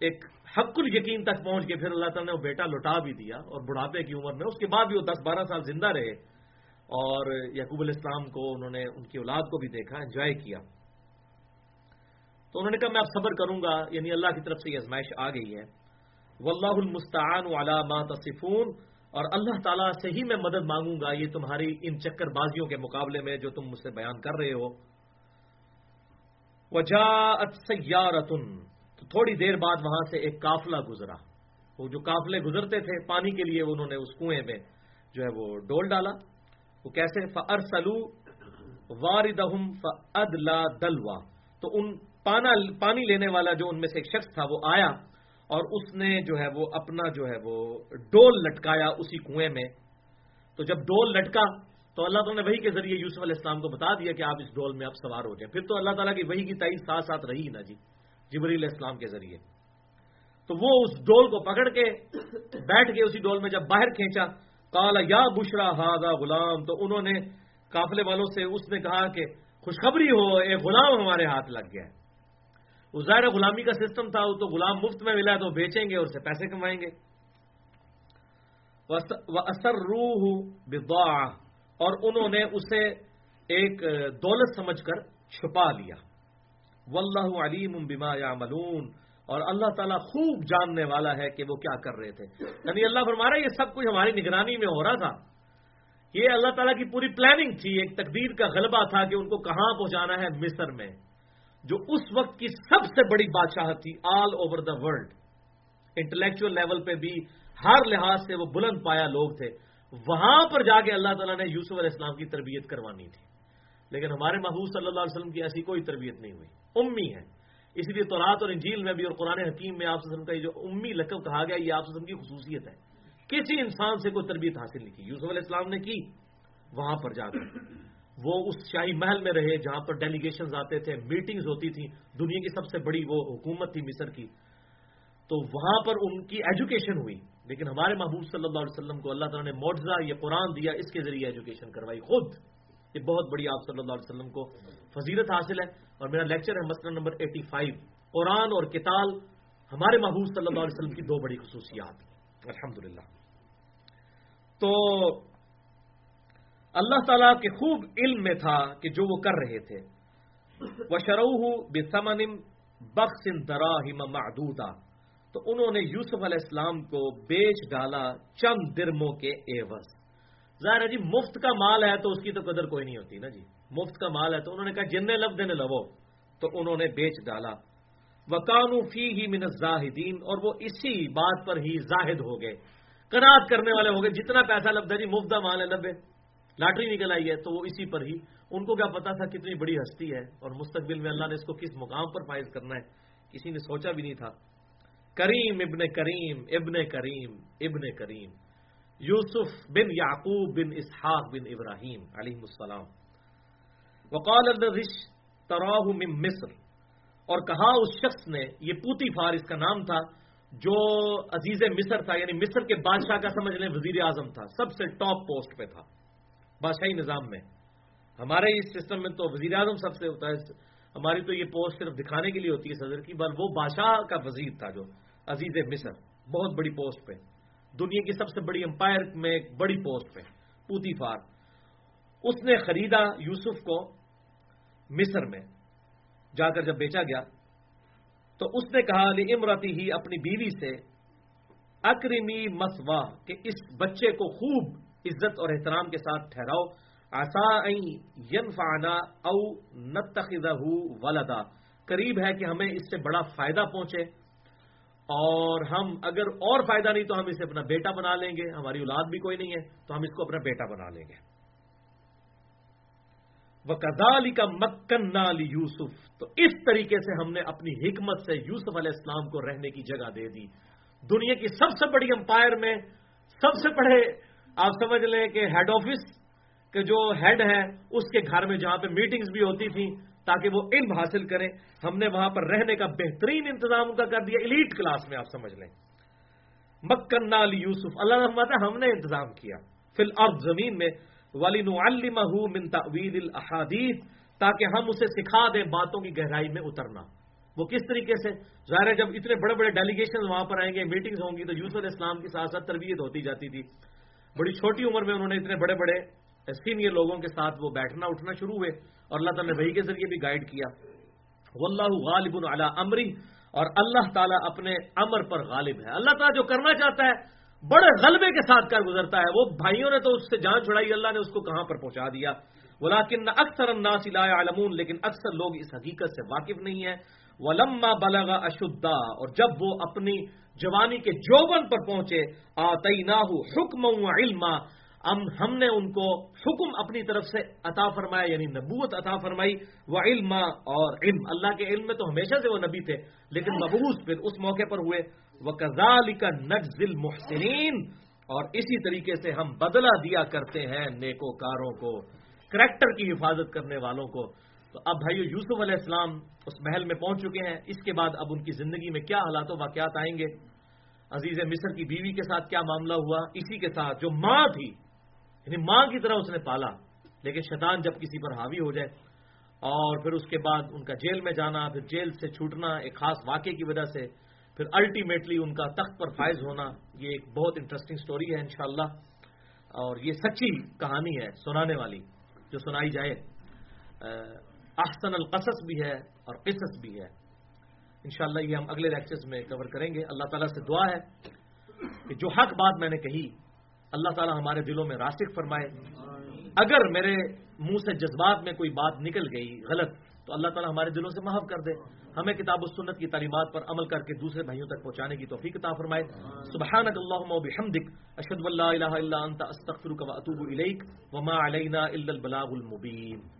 ایک حق یقین تک پہنچ کے پھر اللہ تعالیٰ نے وہ بیٹا لوٹا بھی دیا اور بڑھاپے کی عمر میں، اس کے بعد بھی وہ دس بارہ سال زندہ رہے۔ اور یعقوب علیہ السلام کو انہوں نے ان کی اولاد کو بھی دیکھا انجوائے کیا۔ تو انہوں نے کہا، میں اب صبر کروں گا یعنی اللہ کی طرف سے یہ ازمائش آ گئی ہے۔ واللہ المستعان علی ما تصفون۔ اور اللہ تعالیٰ سے ہی میں مدد مانگوں گا یہ تمہاری ان چکر بازیوں کے مقابلے میں جو تم مجھ سے بیان کر رہے ہو۔ وجاءت سیارتن۔ تو تھوڑی دیر بعد وہاں سے ایک قافلہ گزرا۔ وہ جو قافلے گزرتے تھے پانی کے لیے انہوں نے اس کنویں میں جو ہے وہ ڈول ڈالا۔ وہ کیسے؟ فرسلو واردہم فادلا دلوا۔ تو ان پانی لینے والا جو ان میں سے ایک شخص تھا وہ آیا۔ اور اس نے جو ہے وہ اپنا جو ہے وہ ڈول لٹکایا اسی کنویں میں۔ تو جب ڈول لٹکا تو اللہ تعالیٰ نے وہی کے ذریعے یوسف علیہ السلام کو بتا دیا کہ آپ اس ڈول میں اب سوار ہو جائیں۔ پھر تو اللہ تعالیٰ کی وہی کی تائید ساتھ ساتھ رہی نا جی جبری علیہ السلام کے ذریعے۔ تو وہ اس ڈول کو پکڑ کے بیٹھ کے اسی ڈول میں جب باہر کھینچا کالا یا بشرا ہاضا غلام تو انہوں نے قافلے والوں سے اس نے کہا کہ، خوشخبری ہو ایک غلام ہمارے ہاتھ لگ گیا ہے۔ وہ ظاہر غلامی کا سسٹم تھا، وہ تو غلام مفت میں ملا تو بیچیں گے اور اسے پیسے کمائیں گے۔ اثر روح اور انہوں نے اسے ایک دولت سمجھ کر چھپا لیا۔ واللہ علیم بما یعملون اور اللہ تعالیٰ خوب جاننے والا ہے کہ وہ کیا کر رہے تھے۔ یعنی اللہ فرما رہا ہے یہ سب کچھ ہماری نگرانی میں ہو رہا تھا۔ یہ اللہ تعالیٰ کی پوری پلاننگ تھی۔ ایک تقدیر کا غلبہ تھا کہ ان کو کہاں پہنچانا ہے مصر میں۔ جو اس وقت کی سب سے بڑی بادشاہت تھی all over the world intellectual level پہ بھی ہر لحاظ سے وہ بلند پایا لوگ تھے۔ وہاں پر جا کے اللہ تعالیٰ نے یوسف علیہ السلام کی تربیت کروانی تھی۔ لیکن ہمارے محبوب صلی اللہ علیہ وسلم کی ایسی کوئی تربیت نہیں ہوئی۔ امی ہے اسی لیے تورات اور انجیل میں بھی اور قرآن حکیم میں آپ وسلم کا یہ جو امی لقب کہا گیا، یہ آپ وسلم کی خصوصیت ہے۔ کسی انسان سے کوئی تربیت حاصل نہیں کی۔ یوسف علیہ السلام نے کی، وہاں پر جا کر۔ وہ اس شاہی محل میں رہے جہاں پر ڈیلیگیشنز آتے تھے میٹنگز ہوتی تھیں۔ دنیا کی سب سے بڑی وہ حکومت تھی مصر کی۔ تو وہاں پر ان کی ایجوکیشن ہوئی۔ لیکن ہمارے محبوب صلی اللہ علیہ وسلم کو اللہ تعالیٰ نے معجزہ یہ قرآن دیا، اس کے ذریعے ایجوکیشن کروائی۔ خود۔ یہ بہت بڑی آپ صلی اللہ علیہ وسلم کو فضیلت حاصل ہے۔ اور میرا لیکچر ہے مسئلہ نمبر ایٹی فائیو قرآن اور کتاب ہمارے محبوب صلی اللہ علیہ وسلم کی دو بڑی خصوصیات۔ الحمد تو اللہ تعالیٰ کے خوب علم میں تھا کہ جو وہ کر رہے تھے۔ وہ شروع بے سمن بخش دراہم معدودہ تو انہوں نے یوسف علیہ السلام کو بیچ ڈالا چند درموں کے ایوز ظاہر ہے جی مفت کا مال ہے تو اس کی تو قدر کوئی نہیں ہوتی نا جی۔ مفت کا مال ہے تو انہوں نے کہا جن لب دینے لو تو انہوں نے بیچ ڈالا۔ وکانو فی ہی من زاہدین اور وہ اسی بات پر ہی زاہد ہو گئے۔ کنات کرنے والے ہو گئے۔ جتنا پیسہ لبدا جی مفت مال ہے لبے لاٹری نکل آئی ہے تو وہ اسی پر ہی۔ ان کو کیا پتا تھا کتنی بڑی ہستی ہے اور مستقبل میں اللہ نے اس کو کس مقام پر فائز کرنا ہے؟ کسی نے سوچا بھی نہیں تھا۔ کریم ابن کریم ابن کریم ابن کریم۔ یوسف بن یعقوب بن اسحاق بن ابراہیم علیہ السلام۔ وقال الرش تراہ من مصر۔ اور کہا اس شخص نے، یہ پوتی فار اس کا نام تھا، جو عزیز مصر تھا یعنی مصر کے بادشاہ کا سمجھ لیں، وزیر اعظم تھا، سب سے ٹاپ پوسٹ پہ تھا۔ بادشاہی نظام میں۔ ہمارے اس سسٹم میں تو وزیر اعظم سب سے ہوتا ہے۔ ہماری تو یہ پوسٹ صرف دکھانے کے لیے ہوتی ہے صدر کی، بل وہ بادشاہ کا وزیر تھا جو عزیز مصر، بہت بڑی پوسٹ پہ۔ دنیا کی سب سے بڑی امپائر میں ایک بڑی پوسٹ پہ پوتی فار اس نے خریدا یوسف کو مصر میں جا کر جب بیچا گیا، تو اس نے کہا علی امرتی ہی اپنی بیوی سے، اکرمی مسوا کہ اس بچے کو خوب عزت اور احترام کے ساتھ ٹھہراؤ۔ آسا او نتخذہ ولدا۔ قریب ہے کہ ہمیں اس سے بڑا فائدہ پہنچے۔ اور ہم اگر اور فائدہ نہیں تو ہم اسے اپنا بیٹا بنا لیں گے۔ ہماری اولاد بھی کوئی نہیں ہے تو ہم اس کو اپنا بیٹا بنا لیں گے۔ وہ کزالی کا مکن نالی یوسف تو اس طریقے سے ہم نے اپنی حکمت سے یوسف علیہ السلام کو رہنے کی جگہ دے دی۔ دنیا کی سب سے بڑی امپائر میں سب سے بڑے آپ سمجھ لیں کہ ہیڈ آفس کے جو ہیڈ ہے اس کے گھر میں جہاں پہ میٹنگز بھی ہوتی تھیں، تاکہ وہ علم حاصل کریں، ہم نے وہاں پر رہنے کا بہترین انتظام ان کا کر دیا ایلیٹ کلاس میں آپ سمجھ لیں۔ مکن نال یوسف، اللہ رحمت ہم نے انتظام کیا۔ فی الارض زمین میں ولین من تعویل الاحادیث تاکہ ہم اسے سکھا دیں باتوں کی گہرائی میں اترنا۔ وہ کس طریقے سے؟ ظاہر ہے، جب اتنے بڑے بڑے ڈیلیگیشن وہاں پر آئیں گے میٹنگز ہوں گی، تو یوسف علیہ السلام کی ساتھ ساتھ تربیت ہوتی جاتی تھی۔ بڑی چھوٹی عمر میں انہوں نے اتنے بڑے بڑے سینئر لوگوں کے ساتھ وہ بیٹھنا اٹھنا شروع ہوئے اور اللہ تعالیٰ نے وہی کے ذریعے بھی گائیڈ کیا۔ واللہ غالب علی امری اور اللہ تعالیٰ اپنے امر پر غالب ہے۔ اللہ تعالیٰ جو کرنا چاہتا ہے، بڑے غلبے کے ساتھ کر گزرتا ہے۔ وہ بھائیوں نے تو اس سے جان چھڑائی، اللہ نے اس کو کہاں پر پہنچا دیا؟ ولاکن اکثر الناس لا علمون لیکن اکثر لوگ اس حقیقت سے واقف نہیں ہیں۔ ولما بلغ اشدا اور جب وہ اپنی جوانی کے جوبن پر پہنچے آتیناہ حکم و ہم نے ان کو حکم اپنی طرف سے عطا فرمایا یعنی نبوت عطا فرمائی وہ علم اور علم۔ اللہ کے علم میں تو ہمیشہ سے وہ نبی تھے، لیکن مبوس پھر اس موقع پر ہوئے۔ وہ کزال کا نجزل محسنین اور اسی طریقے سے ہم بدلہ دیا کرتے ہیں نیکو کاروں کو، کریکٹر کی حفاظت کرنے والوں کو۔ تو اب بھائیو یوسف علیہ السلام اس محل میں پہنچ چکے ہیں۔ اس کے بعد اب ان کی زندگی میں کیا حالات و واقعات آئیں گے؟ عزیز مصر کی بیوی کے ساتھ کیا معاملہ ہوا؟ اسی کے ساتھ جو ماں تھی یعنی ماں کی طرح اس نے پالا، لیکن شیطان جب کسی پر حاوی ہو جائے اور پھر اس کے بعد ان کا جیل میں جانا، پھر جیل سے چھوٹنا ایک خاص واقعے کی وجہ سے، پھر الٹیمیٹلی ان کا تخت پر فائز ہونا، یہ ایک بہت انٹرسٹنگ سٹوری ہے انشاءاللہ۔ اور یہ سچی کہانی ہے، سنانے والی، جو سنائی جائے۔ احسن القصص بھی ہے اور قصص بھی ہے۔ انشاءاللہ یہ ہم اگلے لیکچرز میں کور کریں گے۔ اللہ تعالیٰ سے دعا ہے کہ جو حق بات میں نے کہی، اللہ تعالیٰ ہمارے دلوں میں راسک فرمائے۔ اگر میرے منہ سے جذبات میں کوئی بات نکل گئی غلط، تو اللہ تعالیٰ ہمارے دلوں سے محف کر دے۔ ہمیں کتاب و سنت کی تعلیمات پر عمل کر کے دوسرے بھائیوں تک پہنچانے کی توفیق عطا فرمائے۔ سبحانک اللہم و بحمدک اشہد واللہ الہ الا انت، استغفرک و اتوب الیک۔ وما علینا الا البلاغ المبین۔